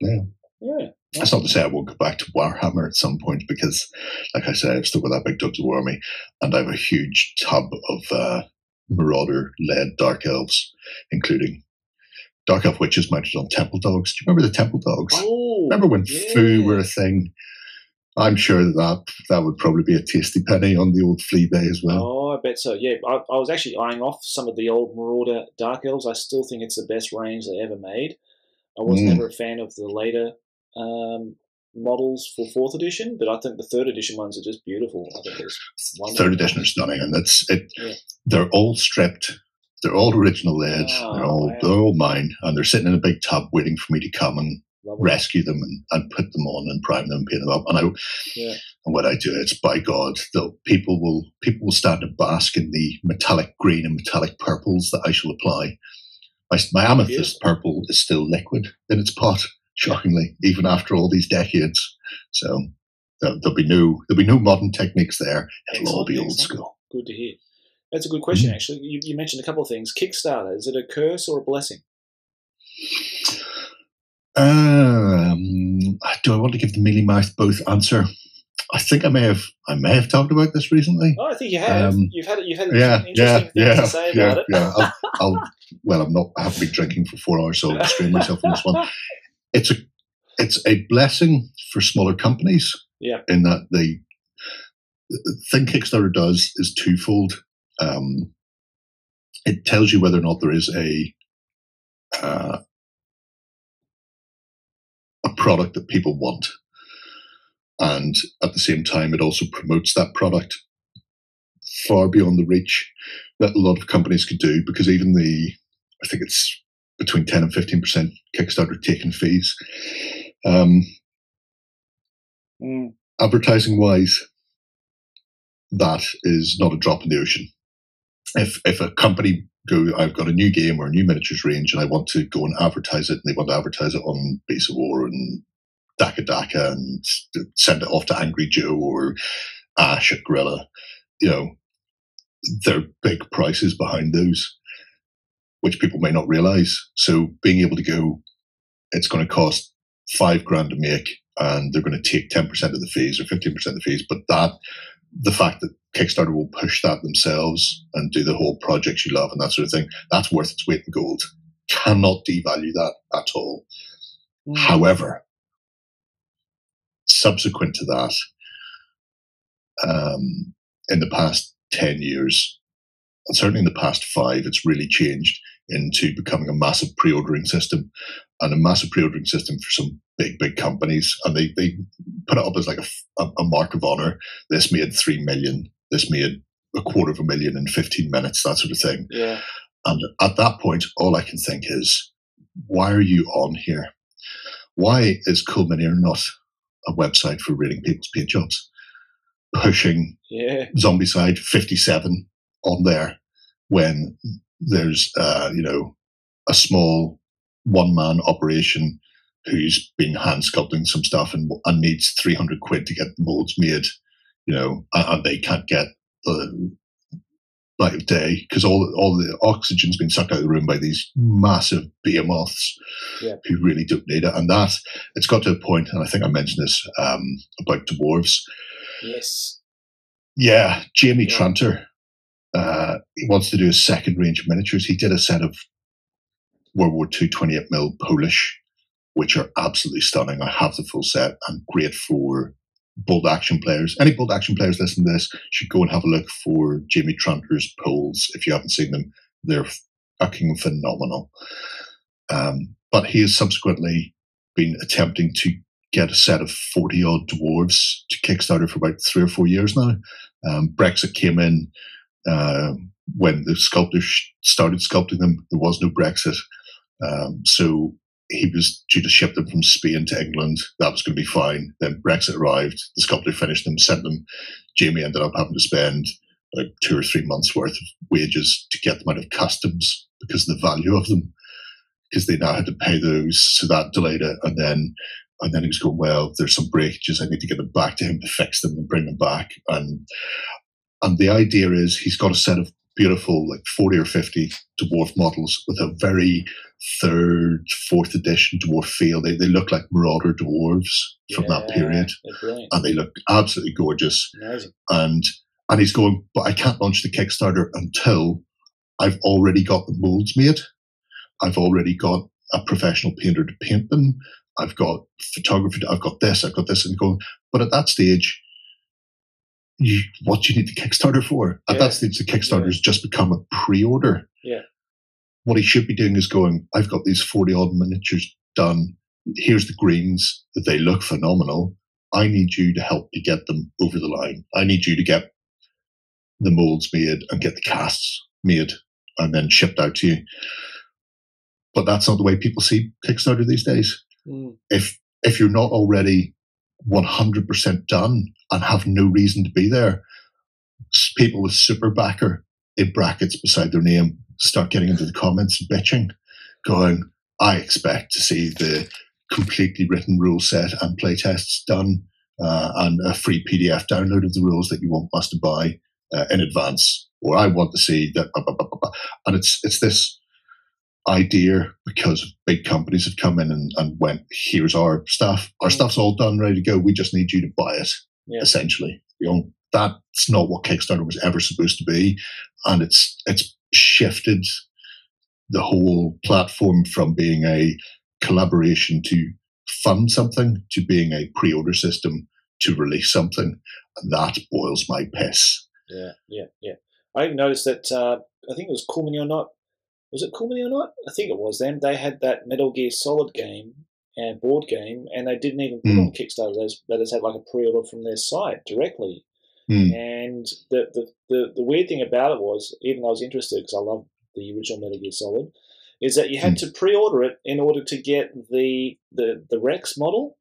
S2: Yeah.
S1: Yeah.
S2: That's not to say I won't go back to Warhammer at some point because, like I said, I've still got that big Dogs of War army, and I have a huge tub of uh, Marauder-lead Dark Elves, including Dark Elf witches mounted on Temple Dogs. Do you remember the Temple Dogs?
S1: Oh,
S2: remember when yeah. Foo were a thing? I'm sure that, that that would probably be a tasty penny on the old flea bay as well.
S1: Oh, I bet so. Yeah, I, I was actually eyeing off some of the old Marauder Dark Elves. I still think it's the best range they ever made. I was mm. never a fan of the later um, models for fourth edition, but I think the third edition ones are just beautiful. I think it's
S2: third edition is stunning, and that's it. Yeah. They're all stripped. They're all original lead. Oh, they're all wow. they're all mine, and they're sitting in a big tub waiting for me to come and. Rescue them and, and put them on and prime them and paint them up. And I yeah. and when I do it, it's by God, the people will people will stand and bask in the metallic green and metallic purples that I shall apply. My, my amethyst purple is still liquid in its pot shockingly, even after all these decades. So there'll, there'll be no there'll be no modern techniques there. It'll Excellent. all be old school.
S1: Good to hear. That's a good question, mm actually. You, you, mentioned a couple of things. Kickstarter, is it a curse or a blessing?
S2: Um, do I want to give the mealy mouth both answer? I think I may have I may have talked about this recently.
S1: Oh, I think you have. Um, you've had it you've had yeah, interesting yeah, things yeah, to say
S2: yeah,
S1: about it.
S2: yeah, I'll, I'll, well, I'm not. I haven't been drinking for four hours, so I'll restrain myself on this one. it's a it's a blessing for smaller companies.
S1: Yeah.
S2: In that the, the thing Kickstarter does is twofold. Um, it tells you whether or not there is a uh, a product that people want, and at the same time, it also promotes that product far beyond the reach that a lot of companies could do. Because even the, I think it's between ten and fifteen percent Kickstarter taking fees. Um, mm. Advertising wise, that is not a drop in the ocean. If if a company go, I've got a new game or a new miniatures range, and I want to go and advertise it, and they want to advertise it on Beasts of War and Dakka Dakka and send it off to Angry Joe or Ash at Guerrilla, you know, there are big prices behind those, which people may not realize. So being able to go, it's going to cost five grand to make, and they're going to take ten percent of the fees or fifteen percent of the fees, but that the fact that Kickstarter will push that themselves and do the whole projects you love and that sort of thing, that's worth its weight in gold. Cannot devalue that at all. Mm. However, subsequent to that, um, in the past 10 years, and certainly in the past five, it's really changed into becoming a massive pre ordering system and a massive pre ordering system for some big, big companies. And they, they put it up as like a, a, a mark of honor. This made 3 million this made a quarter of a million in 15 minutes, that sort of thing.
S1: Yeah.
S2: And at that point, all I can think is, why are you on here? Why is Cool Mini not a website for rating people's paint jobs? Pushing
S1: yeah.
S2: Zombicide 57 on there when there's, uh, you know, a small one man operation who's been hand sculpting some stuff and, and needs 300 quid to get the molds made you know, and they can't get the light of day because all all the oxygen's been sucked out of the room by these massive behemoths
S1: yeah.
S2: who really don't need it. And that it's got to a point, and I think I mentioned this um, about dwarves.
S1: Yes.
S2: Yeah, Jamie yeah. Tranter. Uh, he wants to do a second range of miniatures. He did a set of World War II 28 mil Polish, which are absolutely stunning. I have the full set and great for Bolt Action players. Any Bolt Action players listening to this should go and have a look for Jamie Tranter's Poles if you haven't seen them. They're fucking phenomenal. Um, but he has subsequently been attempting to get a set of 40 odd dwarves to Kickstarter for about three or four years now. Um, Brexit came in uh, when the sculptors started sculpting them. There was no Brexit. Um, so he was due to ship them from Spain to England. That was going to be fine. Then Brexit arrived. The sculptor finished them, sent them. Jamie ended up having to spend like two or three months worth of wages to get them out of customs because of the value of them, because they now had to pay those. So that delayed it. And then and then he was going, well, there's some breakages. I need to get them back to him to fix them and bring them back. And and the idea is he's got a set of beautiful, like 40 or 50 dwarf models with a very third, fourth edition dwarf feel. They, they look like Marauder dwarves from yeah, that period. And they look absolutely gorgeous.
S1: Amazing.
S2: And and he's going, but I can't launch the Kickstarter until I've already got the molds made. I've already got a professional painter to paint them. I've got photography. I've got this. I've got this. And going, but at that stage, you, what you need the Kickstarter for. At yeah. that stage, the Kickstarter has just become a pre-order.
S1: Yeah.
S2: What he should be doing is going, I've got these 40 odd miniatures done. Here's the greens. They look phenomenal. I need you to help me get them over the line. I need you to get the molds made and get the casts made and then shipped out to you. But that's not the way people see Kickstarter these days. Mm. If if you're not already 100% done and have no reason to be there. People with super backer in brackets beside their name start getting into the comments and bitching, going, I expect to see the completely written rule set and playtests done uh, and a free PDF download of the rules that you want us to buy uh, in advance. Or I want to see that, blah, blah, blah, and it's it's this idea because big companies have come in and, and went, here's our stuff. Our mm. stuff's all done, ready to go. We just need you to buy it, yeah. essentially. You know, that's not what Kickstarter was ever supposed to be. And it's it's shifted the whole platform from being a collaboration to fund something to being a pre-order system to release something. And that boils my piss.
S1: Yeah, yeah, yeah. I even noticed that uh, I think it was Cool Mini or Not. Was it Cool Mini or Not? I think it was them. They had that Metal Gear Solid game and board game, and they didn't even put mm. on Kickstarter. They just, they just had like a pre-order from their site directly. Mm. And the, the, the the weird thing about it was, even though I was interested because I love the original Metal Gear Solid, is that you had mm. to pre-order it in order to get the the the Rex model.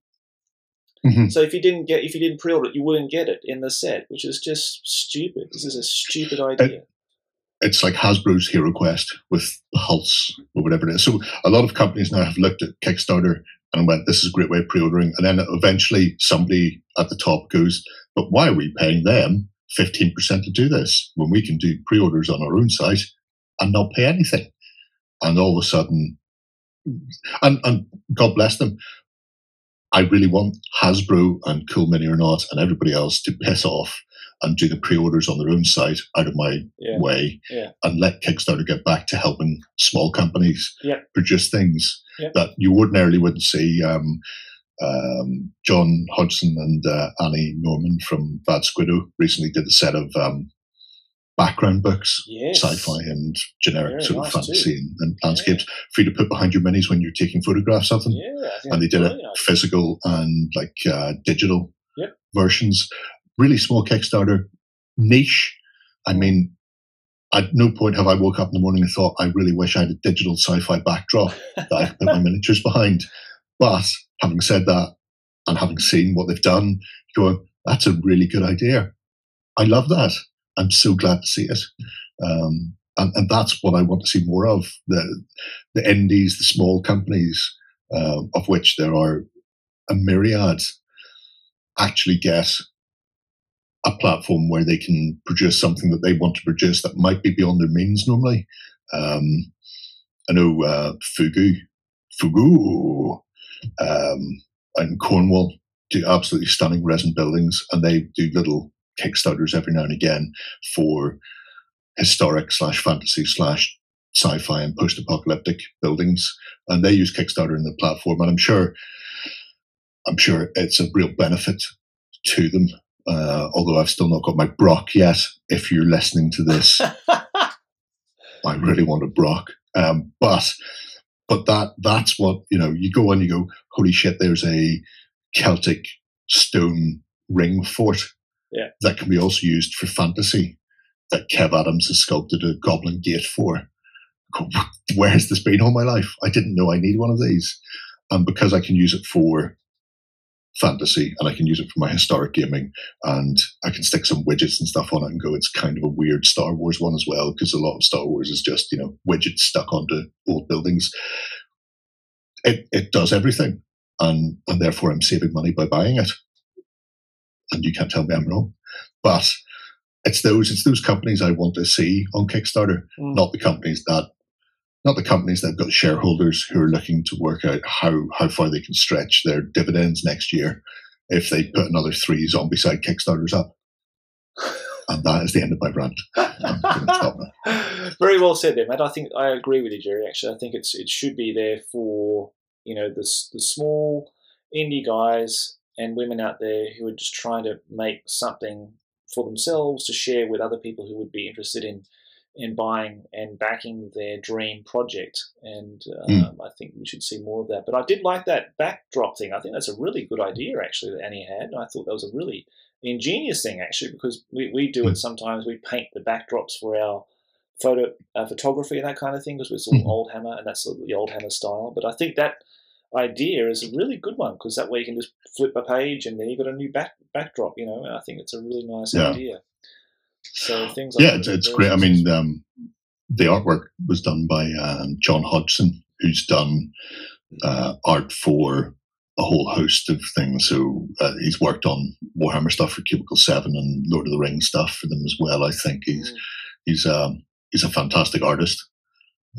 S1: Mm-hmm. So if you didn't get if you didn't pre-order it, you wouldn't get it in the set, which is just stupid. This is a stupid idea. It,
S2: it's like Hasbro's Hero Quest with Hulse or whatever it is. So a lot of companies now have looked at Kickstarter and went, "This is a great way of pre-ordering," and then eventually somebody at the top goes, "But why are we paying them fifteen percent to do this when we can do pre-orders on our own site and not pay anything?" And all of a sudden, and, and God bless them, I really want Hasbro and Cool Mini or Not and everybody else to piss off and do the pre-orders on their own site out of my
S1: yeah.
S2: way
S1: yeah.
S2: and let Kickstarter get back to helping small companies
S1: yeah.
S2: produce things that you ordinarily wouldn't see. Um, um, John Hodgson and uh, Annie Norman from Bad Squiddo recently did a set of um, background books,
S1: yes.
S2: sci-fi and generic Very sort of nice fantasy and, and, landscapes for you to put behind your minis when you're taking photographs of them. and they did it physical and like uh, digital
S1: yep.
S2: versions. Really small Kickstarter, niche. I mean, at no point have I woke up in the morning and thought, I really wish I had a digital sci-fi backdrop that I could put my [laughs] miniatures behind. But having said that, and having seen what they've done, going, that's a really good idea. I love that. I'm so glad to see it. Um, and, and that's what I want to see more of the the indies, the small companies, uh, of which there are a myriad, actually get a platform where they can produce something that they want to produce that might be beyond their means normally. Um, I know uh, Fugu, Fugu, um, and Cornwall do absolutely stunning resin buildings, and they do little Kickstarters every now and again for historic slash fantasy slash sci-fi and post-apocalyptic buildings, and they use Kickstarter in the platform. And I'm sure, I'm sure it's a real benefit to them. Uh, although I've still not got my broch yet. If you're listening to this, [laughs] I really want a broch. Um, but but that that's what you know. You go and you go, holy shit! There's a Celtic stone ring fort
S1: yeah.
S2: that can be also used for fantasy that Kev Adams has sculpted a Goblin Gate for. Where has this been all my life? I didn't know I need one of these. And because I can use it for fantasy and I can use it for my historic gaming and I can stick some widgets and stuff on it and go, it's kind of a weird Star Wars one as well, because a lot of Star Wars is just, you know, widgets stuck onto old buildings. It, it does everything. And, and therefore I'm saving money by buying it and you can't tell me I'm wrong. But it's those it's those companies I want to see on Kickstarter, mm. not the companies that not the companies that have got shareholders who are looking to work out how how far they can stretch their dividends next year if they put another three Zombicide Kickstarters up. and that is the end of my rant. [laughs]
S1: Very well said there, Matt. I think I agree with you, Gerry. Actually, I think it's it should be there for you know the the small indie guys and women out there who are just trying to make something for themselves to share with other people who would be interested in in buying and backing their dream project. And um, mm. I think we should see more of that. But I did like that backdrop thing. I think that's a really good idea, actually, that Annie had. I thought that was a really ingenious thing, actually, because we, we do it hmm. sometimes. We paint the backdrops for our photo uh, photography and that kind of thing because it's all mm. old hammer and that's sort of the old hammer style. But I think that idea is a really good one because that way you can just flip a page and then you've got a new back backdrop. You know, I think it's a really nice yeah. idea. So things. Like
S2: yeah, it's, it's great. I mean, um, the artwork was done by um, John Hodgson, who's done uh, art for a whole host of things. So uh, he's worked on Warhammer stuff for Cubicle Seven and Lord of the Rings stuff for them as well. I think he's mm. he's um, he's a fantastic artist,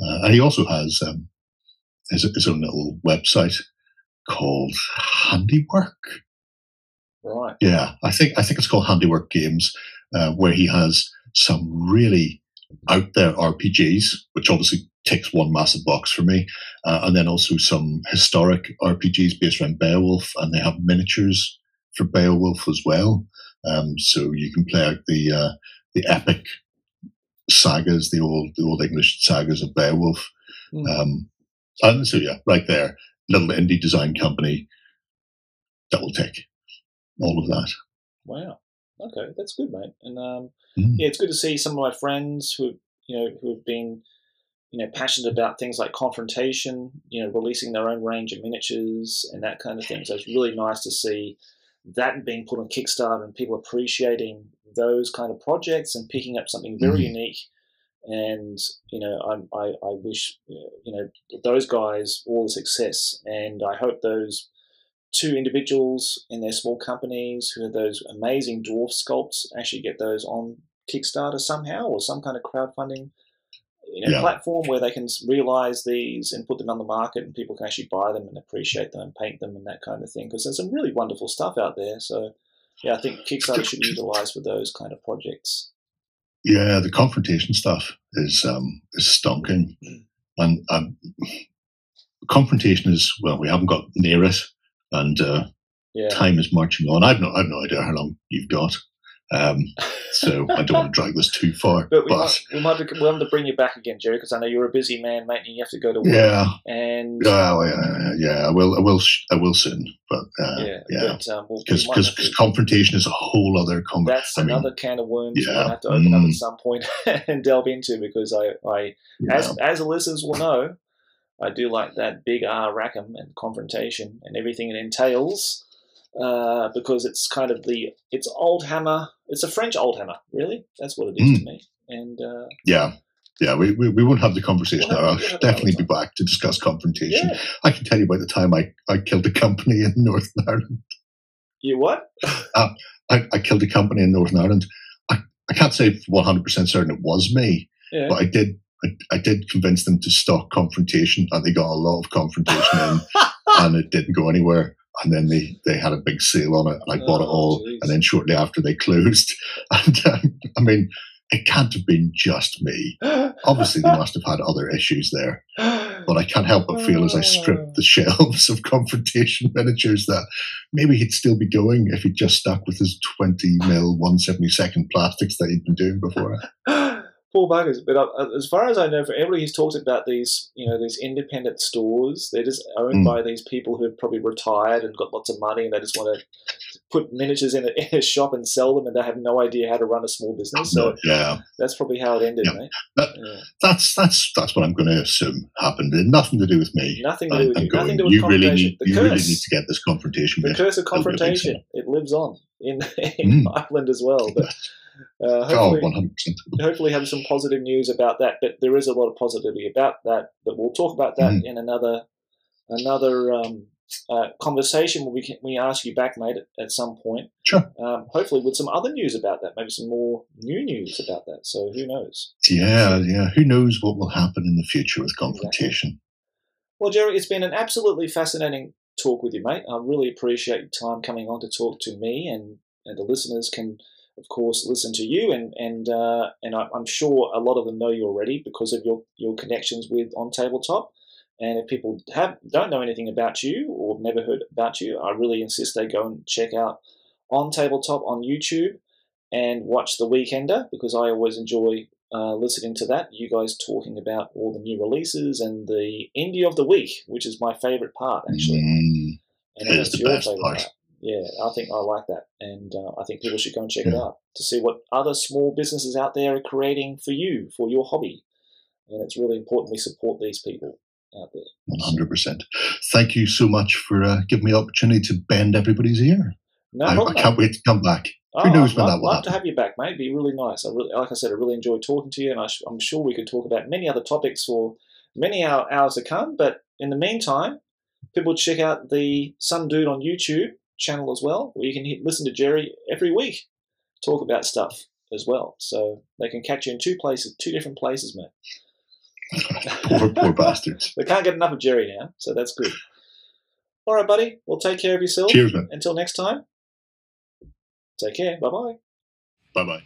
S2: uh, and he also has um, his, his own little website called Handiwork.
S1: Right.
S2: Yeah, I think I think it's called Handiwork Games, uh, where he has some really out there RPGs, which obviously ticks one massive box for me, uh, and then also some historic RPGs based around Beowulf, and they have miniatures for Beowulf as well. Um, so you can play out the uh, the epic sagas, the old the old English sagas of Beowulf. Mm. Um, and so yeah, right there, little indie design company, double tick, all of that.
S1: Wow. Okay, that's good, mate. And um, mm. yeah, it's good to see some of my friends who you know who have been you know passionate about things like confrontation, you know, releasing their own range of miniatures and that kind of thing. So it's really nice to see that being put on Kickstarter and people appreciating those kind of projects and picking up something very mm. unique. And you know, I, I, I wish you know those guys all the success, and I hope those two individuals in their small companies who have those amazing dwarf sculpts actually get those on Kickstarter somehow or some kind of crowdfunding you know, yeah. platform where they can realize these and put them on the market and people can actually buy them and appreciate them and paint them and that kind of thing because there's some really wonderful stuff out there. So, yeah, I think Kickstarter should [laughs] be utilized for those kind of projects.
S2: Yeah, the confrontation stuff is um, is stonking, mm. and um, confrontation is well, we haven't got near it, and uh, yeah. time is marching on. I've no, I've no idea how long you've got. Um, so I don't want to drag this too far. [laughs]
S1: But we, but, might, we might be, we'll have to bring you back again, Gerry, because I know you're a busy man, mate, and you have to go to work.
S2: Yeah.
S1: And
S2: oh, yeah, yeah, I will, I will, I will soon. But uh, yeah, yeah, because um, we'll, confrontation is a whole other.
S1: Com- that's I another mean, can of worms yeah. we'll have to open mm. up at mm. some point [laughs] and delve into because I, I yeah. as as the listeners will know, I do like that big R Rackham and confrontation and everything it entails. Uh, because it's kind of the it's old hammer. It's a French old hammer, really. That's what it is mm. to me. And uh,
S2: yeah, yeah, we, we, we won't have the conversation we'll now. I'll definitely be back to discuss confrontation. Yeah. I can tell you about the time I, I killed a company in Northern [laughs] Ireland.
S1: You what?
S2: uh, I, I killed a company in Northern Ireland. I, I can't say 100% certain it was me, yeah. but I did I, I, did convince them to stop confrontation, and they got a lot of confrontation in, [laughs] and it didn't go anywhere and then they, they had a big sale on it, and I bought oh, it all. Geez. And then shortly after, they [laughs] closed. And um, I mean, it can't have been just me. [laughs] Obviously, they must have had other issues there. But I can't help but feel as I stripped the shelves of confrontation miniatures that maybe he'd still be going if he'd just stuck with his 20 mil 172nd plastics that he'd been doing before.
S1: But uh, as far as I know, for everybody who's talked about these, you know, these independent stores, they're just owned mm. by these people who have probably retired and got lots of money, and they just want to put miniatures in a, [laughs] in a shop and sell them, and they have no idea how to run a small business. So
S2: yeah,
S1: that's probably how it ended, yeah. mate.
S2: That, yeah. That's that's that's what I'm going to assume happened. It nothing to do with me.
S1: Nothing to do with I'm you. Going, nothing to do with you really
S2: need you really need to get this confrontation.
S1: The curse of confrontation. It lives on in, [laughs] in mm. Ireland as well, but. Uh, hopefully, oh, 100%. hopefully have some positive news about that. But there is a lot of positivity about that. But we'll talk about that mm. in another another um, uh, conversation where we can, we ask you back, mate, at, at some point.
S2: Sure.
S1: Um, hopefully with some other news about that, maybe some more new news about that. So who knows?
S2: Yeah, yeah. Who knows what will happen in the future with confrontation? Exactly.
S1: Well, Gerry, it's been an absolutely fascinating talk with you, mate. I really appreciate your time coming on to talk to me, and, and the listeners can of course, listen to you, and and uh, and I, am sure a lot of them know you already because of your your connections with On Tabletop. And if people have don't know anything about you or never heard about you, I really insist they go and check out On Tabletop on YouTube and watch The Weekender because I always enjoy uh, listening to that. You guys talking about all the new releases and the indie of the week, which is my favorite part actually.
S2: Mm, and that's your favorite part. part
S1: yeah, I think I like that, and uh, I think people should go and check yeah. it out to see what other small businesses out there are creating for you for your hobby. And it's really important we support these people out there.
S2: One hundred percent. Thank you so much for uh, giving me the opportunity to bend everybody's ear. No, I, I can't wait to come back. Oh, Who knows I'd when love, that will
S1: love to have you back, mate. It'd be really nice. I really, like I said, I really enjoyed talking to you, and I am sure we could talk about many other topics for many hours to come. But in the meantime, people check out the Some Dude on YouTube channel as well, where you can hit, listen to Gerry every week talk about stuff as well. So they can catch you in two places, two different places, man.
S2: poor, poor [laughs] [laughs] bastards.
S1: They can't get enough of Gerry now, so that's good. All right, buddy. Well, take care of yourself.
S2: Cheers, man.
S1: Until next time. Take care. Bye bye.
S2: Bye bye.